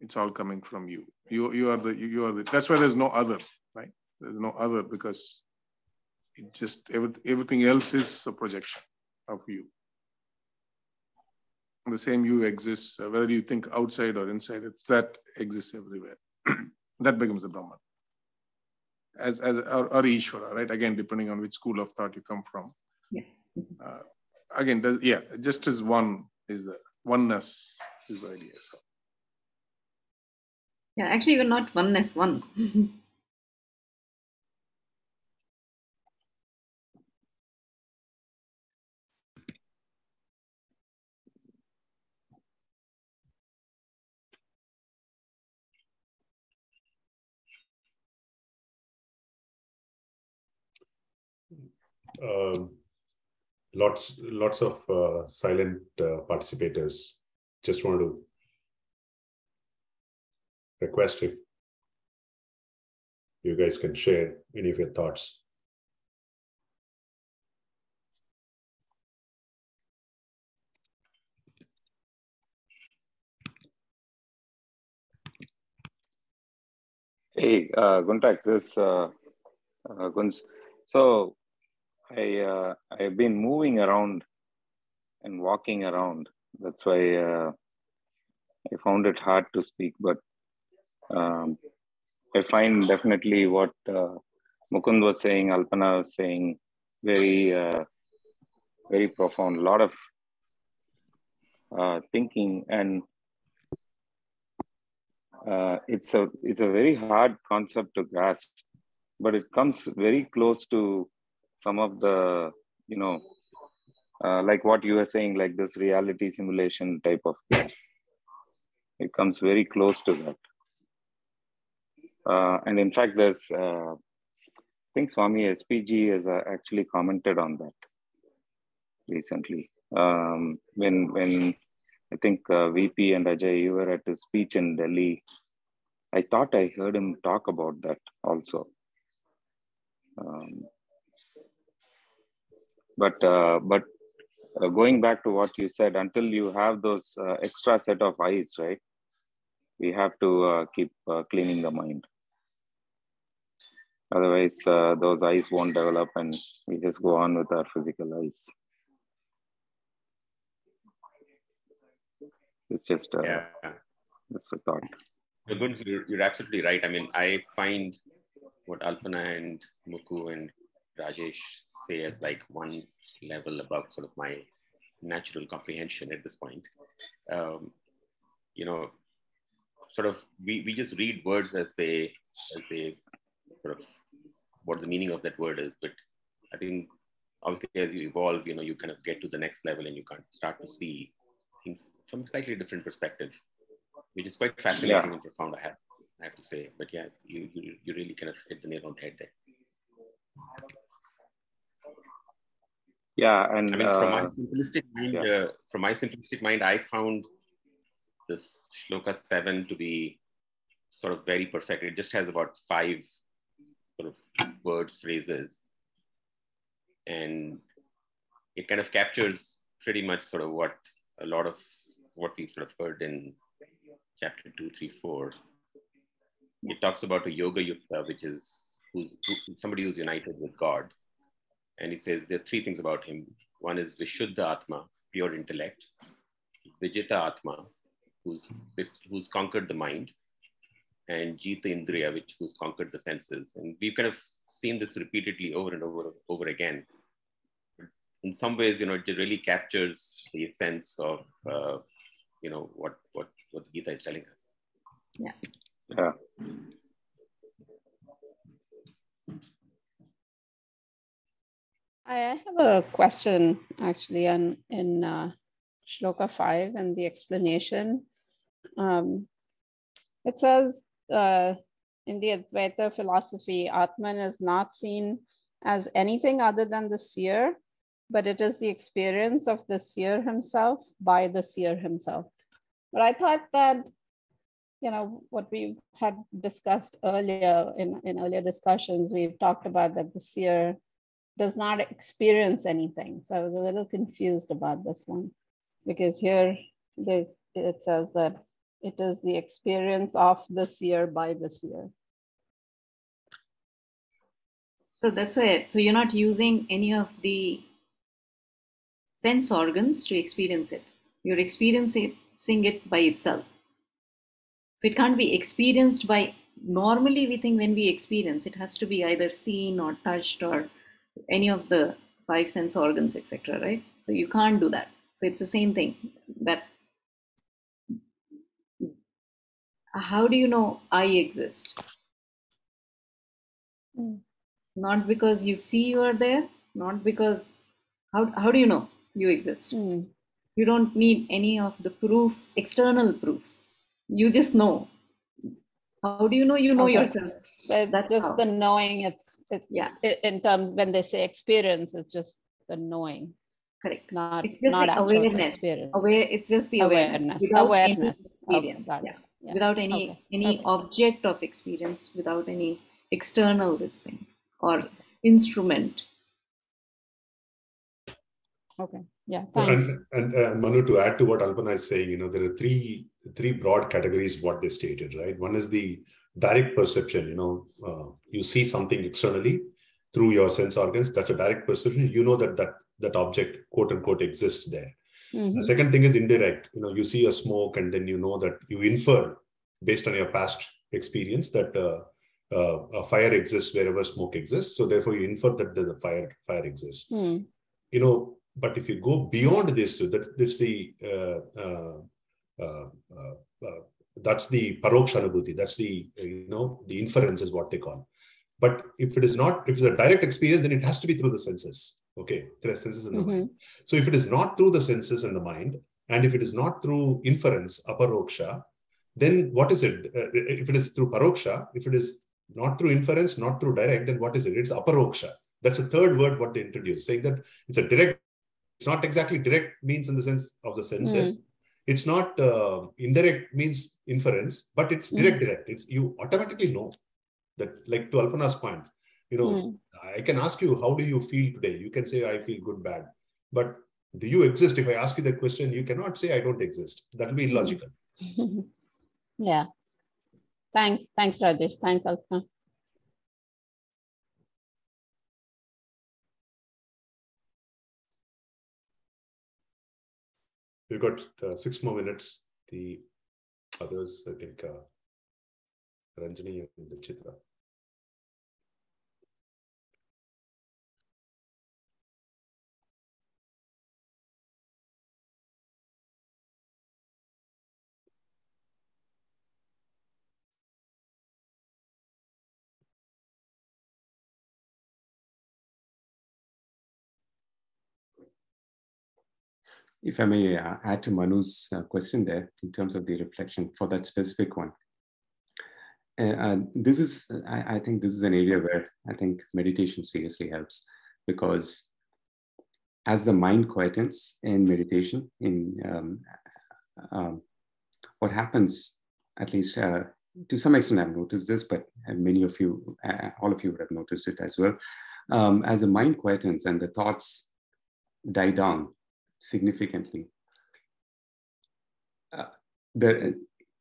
It's all coming from you. You you are the you, you are the. That's why there's no other, right? There's no other because it just every, everything else is a projection of you. And the same you exists, uh, whether you think outside or inside. It's that exists everywhere. that becomes the Brahman. As as or, or Ishvara, right? Again, depending on which school of thought you come from. Yeah. Uh, again, does yeah, just as one is the oneness is the idea. So Yeah, actually, you're not oneness, one. lots lots of uh, silent uh, participators just want to request if you guys can share any of your thoughts Hey, uh, this uh, uh, Guns. So I uh, I've been moving around and walking around. That's why uh, I found it hard to speak. But um, I find definitely what uh, Mukund was saying, Alpana was saying, very uh, very profound. A lot of uh, thinking and uh, it's a it's a very hard concept to grasp, but it comes very close to some of the you know uh, like what you were saying, like this reality simulation type of thing. It comes very close to that, uh, and in fact, there's uh, I think Swami SPG has uh, actually commented on that recently um, when when I think uh, VP and Ajay, you were at his speech in Delhi. I thought I heard him talk about that also. Um, but uh, but uh, going back to what you said, until you have those uh, extra set of eyes, right? We have to uh, keep uh, cleaning the mind. Otherwise, uh, those eyes won't develop, and we just go on with our physical eyes. It's just yeah. just a thought. You're, you're absolutely right. I mean, I find what Alpana and Mukku and Rajesh say as like one level above sort of my natural comprehension at this point. Um, you know, sort of we, we just read words as they as they sort of what the meaning of that word is. But I think obviously as you evolve, you know, you kind of get to the next level and you can start to see things from a slightly different perspective, which is quite fascinating yeah. and profound. I have, I have to say. But yeah, you, you you really kind of hit the nail on the head there. Yeah, and I mean, from my uh, simplistic mind, yeah. uh, from my simplistic mind, I found this shloka seven to be sort of very perfect. It just has about five sort of words, phrases, and it kind of captures pretty much sort of what a lot of what we sort of heard in chapter two, three, four. It talks about a yoga yukta, which is who's who, somebody who's united with God and he says there are three things about him. One is Vishuddha Atma, pure intellect, Vijita Atma, who's, who's conquered the mind, and Jita Indriya, which who's conquered the senses. And we've kind of seen this repeatedly over and over over again. In some ways, you know, it really captures the sense of, uh, you know, what what what the Gita is telling us. Yeah. Yeah. I have a question actually on in uh, Shloka 5 and the explanation. Um, it says uh, in the Advaita philosophy, Atman is not seen as anything other than the seer, but it is the experience of the seer himself by the seer himself. But I thought that, you know, what we had discussed earlier in, in earlier discussions, we've talked about that the seer does not experience anything. So I was a little confused about this one because here this, it says that it is the experience of the seer by the seer. So that's why, so you're not using any of the sense organs to experience it. You're experiencing it by itself. So it can't be experienced by, normally we think when we experience, it has to be either seen or touched or any of the five sense organs, etc. Right? So you can't do that. So it's the same thing. That how do you know I exist? Mm. Not because you see you are there, not because how how do you know you exist? Mm. You don't need any of the proofs, external proofs. You just know. How do you know you know okay. yourself? It's That's just how. the knowing. It's, it's yeah. in terms when they say experience, it's just the knowing. Correct. Not it's just not the awareness. Experience. Aware. It's just the awareness. Awareness. awareness. Experience. Oh, yeah. yeah. Without any okay. any okay. object of experience. Without any external this thing or instrument. Okay. Yeah. Thanks. And, and uh, Manu, to add to what Alpana is saying, you know, there are three three broad categories what they stated, right? One is the direct perception you know uh, you see something externally through your sense organs that's a direct perception you know that that that object quote unquote exists there mm-hmm. the second thing is indirect you know you see a smoke and then you know that you infer based on your past experience that uh, uh, a fire exists wherever smoke exists so therefore you infer that the fire fire exists mm. you know but if you go beyond this to that that's the uh, uh, that's the parokshanubhuti that's the you know the inference is what they call. But if it is not if it's a direct experience then it has to be through the senses okay? The senses in the mm-hmm. mind so if it is not through the senses and the mind and if it is not through inference aparoksha then what is it? Uh, if it is through paroksha if it is not through inference not through direct then what is it? It's aparoksha that's a third word what they introduce saying that it's a direct it's not exactly direct means in the sense of the senses mm it's not uh, indirect means inference but it's direct mm. direct it's you automatically know that like to alpana's point you know mm. i can ask you, how do you feel today? You can say, I feel good, bad. But do you exist? If I ask you that question, you cannot say, I don't exist. That will be illogical. yeah. Thanks. Thanks, Rajesh. Thanks, Alka. We've got uh, six more minutes. The others, I think, uh, Ranjani and Chitra. If I may uh, add to Manu's uh, question there in terms of the reflection for that specific one. Uh, this is, I, I, think this is an area where I think meditation seriously helps because as the mind quietens in meditation, in um, um, what happens, at least uh, to some extent I've noticed this, but many of you, uh, all of you would have noticed it as well. Um, as the mind quietens and the thoughts die down, significantly. Uh, there,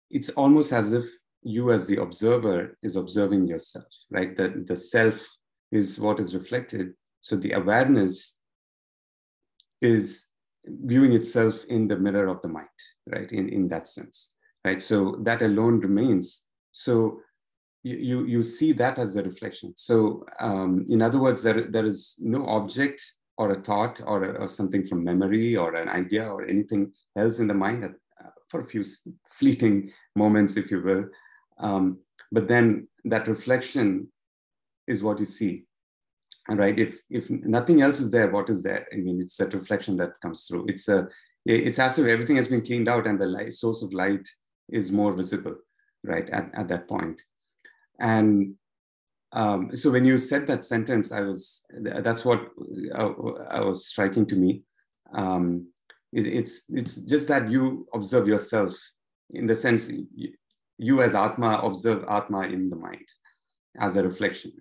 it's almost as if you as the observer is observing yourself, right? The, the self is what is reflected. So the awareness is viewing itself in the mirror of the mind, right? In, in that sense, right? So that alone remains. So you, you, you see that as the reflection. So um, in other words, there, there is no object or a thought or, a, or something from memory or an idea or anything else in the mind uh, for a few fleeting moments, if you will. Um, but then that reflection is what you see. Right? If if nothing else is there, what is there? I mean, it's that reflection that comes through. It's a it's as if everything has been cleaned out and the light, source of light is more visible, right? At, at that point. And um, so when you said that sentence, I was that's what uh, I, was striking to me. Um, it, it's it's just that you observe yourself in the sense you, you as Atma observe Atma in the mind as a reflection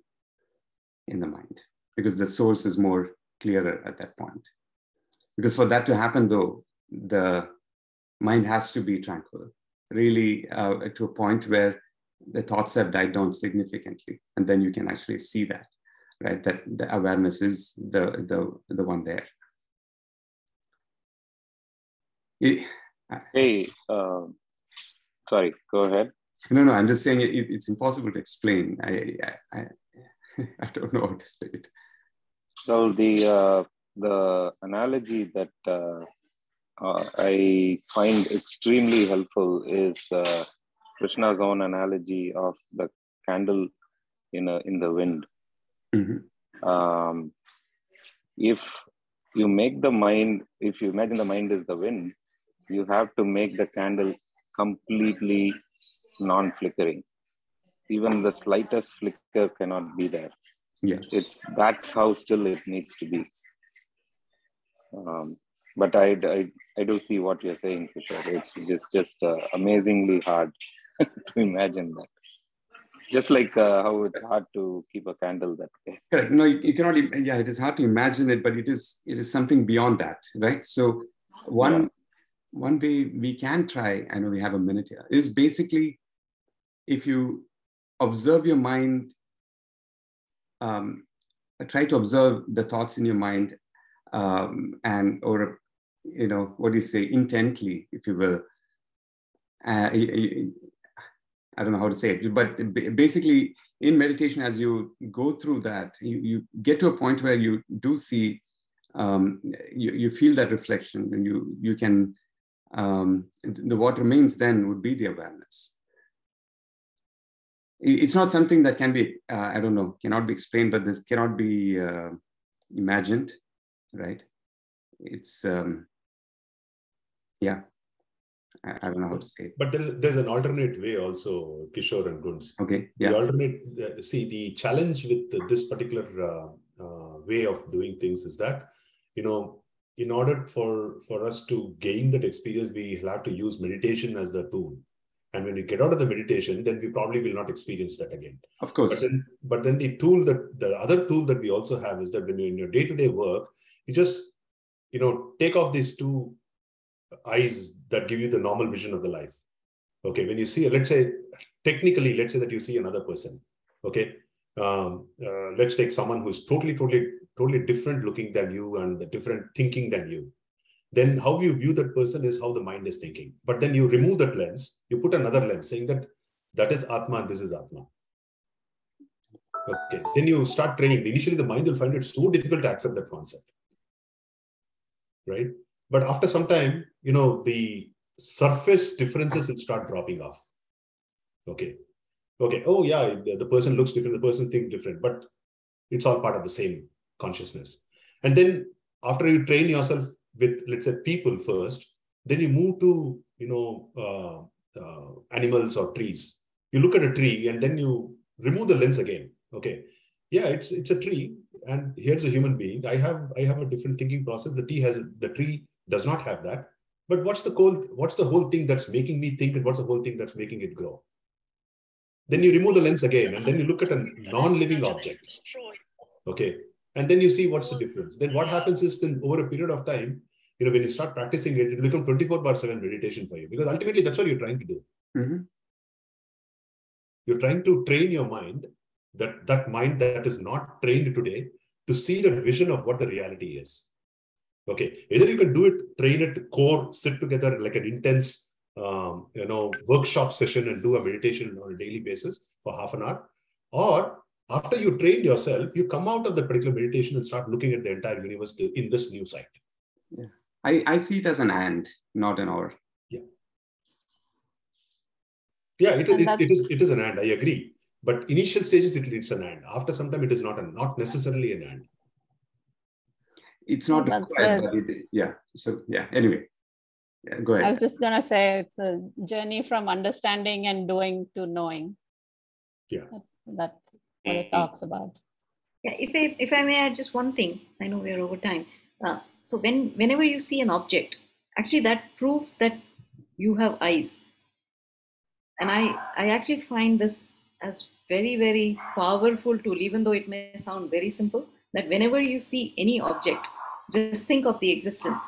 in the mind because the source is more clearer at that point. Because for that to happen, though, the mind has to be tranquil, really uh, to a point where the thoughts have died down significantly and then you can actually see that right? That the awareness is the the the one there. It, hey uh, sorry go ahead. No no i'm just saying it, it's impossible to explain. I i i don't know how to say it. Well the uh, the analogy that uh, uh, i find extremely helpful is uh, Krishna's own analogy of the candle in a, in the wind. Mm-hmm. Um, if you make the mind, if you imagine the mind is the wind, you have to make the candle completely non-flickering. Even the slightest flicker cannot be there. Yes, it's that's how still it needs to be. Um, but I, I, I do see what you're saying, Kishore. It's just just uh, amazingly hard to imagine that. Just like uh, how it's hard to keep a candle that way. Correct. No, you, you, cannot. Yeah, it is hard to imagine it, but it is it is something beyond that, right? So one yeah. one way we can try. I know we have a minute here. Is basically if you observe your mind, um, try to observe the thoughts in your mind, um, and or you know what do you say intently, if you will. Uh, I don't know how to say it, but basically in meditation, as you go through that, you, you get to a point where you do see, um, you, you feel that reflection and you, you can, um, the what remains then would be the awareness. It's not something that can be, uh, I don't know, cannot be explained, but this cannot be uh, imagined, right? It's, um, yeah, I, I don't know how to say it. But there's, there's an alternate way also, Kishore and Guns. Okay. Yeah. The alternate, see, the challenge with this particular uh, uh, way of doing things is that, you know, in order for, for us to gain that experience, we have to use meditation as the tool. And when we get out of the meditation, then we probably will not experience that again. Of course. But then, but then the tool that the other tool that we also have is that when you're in your day-to-day work, you just you know take off these two eyes that give you the normal vision of the life. Okay, when you see, let's say, technically, let's say that you see another person. Okay, um, uh, let's take someone who's totally, totally, totally different looking than you and different thinking than you. Then how you view that person is how the mind is thinking. But then you remove that lens, you put another lens saying that that is Atma this is Atma. Okay, then you start training. Initially, the mind will find it so difficult to accept that concept. Right? But after some time, you know, the surface differences will start dropping off. Okay. Okay. Oh, yeah, the, the person looks different, the person thinks different, but it's all part of the same consciousness. And then after you train yourself with, let's say, people first, then you move to, you know, uh, uh, animals or trees. You look at a tree and then you remove the lens again. Okay. Yeah, it's it's a tree, and here's a human being. I have I have a different thinking process. The tree has the tree does not have that. But what's the whole what's the whole thing that's making me think, and what's the whole thing that's making it grow? Then you remove the lens again, and then you look at a non-living object. Okay, and then you see what's the difference. Then what happens is then over a period of time, you know, when you start practicing it, it will become 24 bar 7 meditation for you because ultimately that's what you're trying to do. Mm-hmm. You're trying to train your mind, that, that mind that is not trained today, to see the vision of what the reality is. Okay, either you can do it, train it, core, sit together like an intense, um, you know, workshop session and do a meditation on a daily basis for half an hour, or after you train yourself, you come out of the particular meditation and start looking at the entire universe in this new sight. Yeah, I, I see it as an and, not an or. Yeah. Yeah, it, it, it is it is an and. I agree. But initial stages, it, it's an and. After some time, it is not a not necessarily an and it's not required, it, yeah. So yeah anyway. Yeah, go ahead. i was just going to say it's a journey from understanding and doing to knowing. Yeah. That's what it talks about. Yeah if i if i may add just one thing i know we're over time. Uh, so when whenever you see an object actually that proves that you have eyes. And i i actually find this as very very powerful tool even though it may sound very simple that whenever you see any object just think of the existence.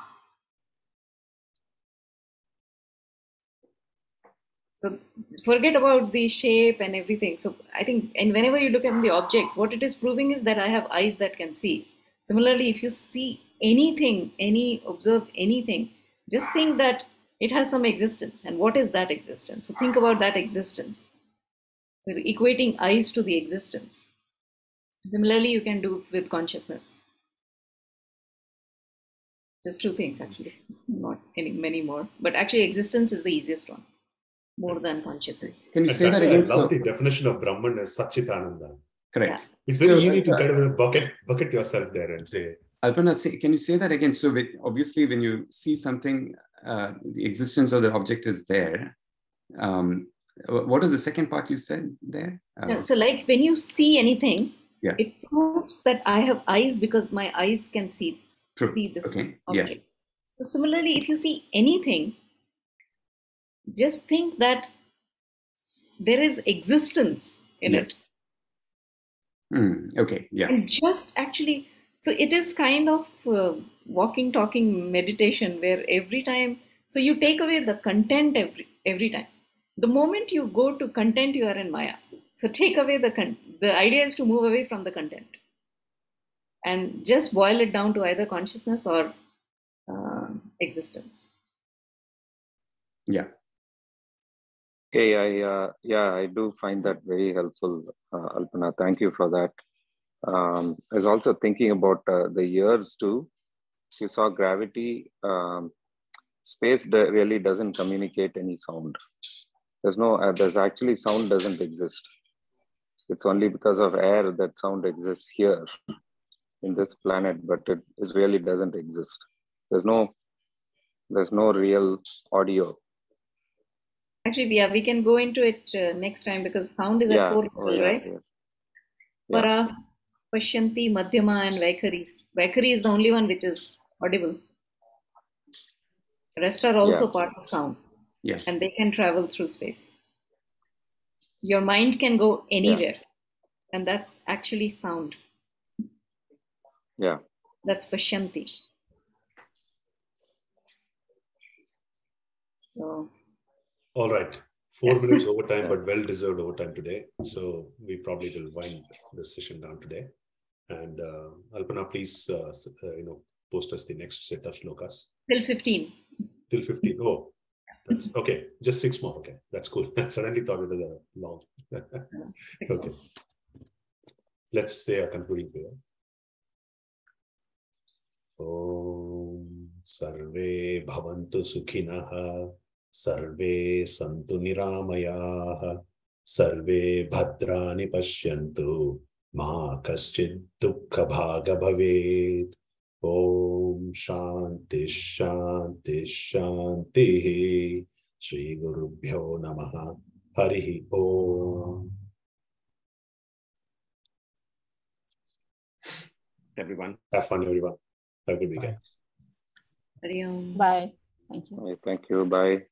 So forget about the shape and everything. So I think, and whenever you look at the object, what it is proving is that I have eyes that can see. Similarly, if you see anything, any observe anything, just think that it has some existence. And what is that existence? So think about that existence. So equating eyes to the existence. Similarly, you can do with consciousness. Just two things, actually, not any many more. But actually, existence is the easiest one, more than consciousness. Can you say that again? I love the definition of Brahman as Satchitananda. Correct. Yeah. It's very so, easy to uh, kind of bucket bucket yourself there and say. Alpana, say, can you say that again? So obviously, when you see something, uh, the existence of the object is there. Um, what is the second part you said there? Uh, so, like when you see anything, yeah. it proves that I have eyes because my eyes can see True. see this okay. object. Yeah. So similarly, if you see anything, just think that there is existence in yeah. it. Mm, okay. Yeah. And just actually, so it is kind of uh, walking, talking meditation where every time, so you take away the content every every time. The moment you go to content, you are in Maya. So take away the con- the idea is to move away from the content and just boil it down to either consciousness or uh, existence. Yeah. Okay, I uh, yeah, I do find that very helpful, uh, Alpana. Thank you for that. Um, I was also thinking about uh, the years too. You saw gravity. Um, space really doesn't communicate any sound. There's no. Uh, there's actually sound doesn't exist. It's only because of air that sound exists here in this planet, but it, it really doesn't exist. There's no there's no real audio. Actually, yeah, we can go into it uh, next time because sound is yeah. at four oh, level, yeah, right? Yeah. Para, Pashyanti, Madhyama, and Vaikhari. Vaikhari is the only one which is audible. The rest are also part of sound. Yes. And they can travel through space. Your mind can go anywhere. Yeah. And that's actually sound. Yeah. That's Pashyanti. So. All right. Four minutes overtime, but well deserved overtime today. So we probably will wind the session down today. And uh, Alpana, please, uh, uh, you know, post us the next set of shlokas. Till 15. Till 15. Oh, that's okay. Just six more. Okay. That's cool. I suddenly thought it was a long. okay. Let's say a concluding prayer. ॐ सर्वे भवन्तु सुखिनः सर्वे सन्तु निरामयाः सर्वे भद्राणि पश्यन्तु मा कश्चित् दुःखभाग भवेत् ॐ शान्ति शान्ति शान्तिः श्रीगुरुभ्यो नमः हरिः ॐ Everyone. Have fun, everyone. Have a good weekend. Bye. Bye. Bye. Thank you. Thank you. Bye.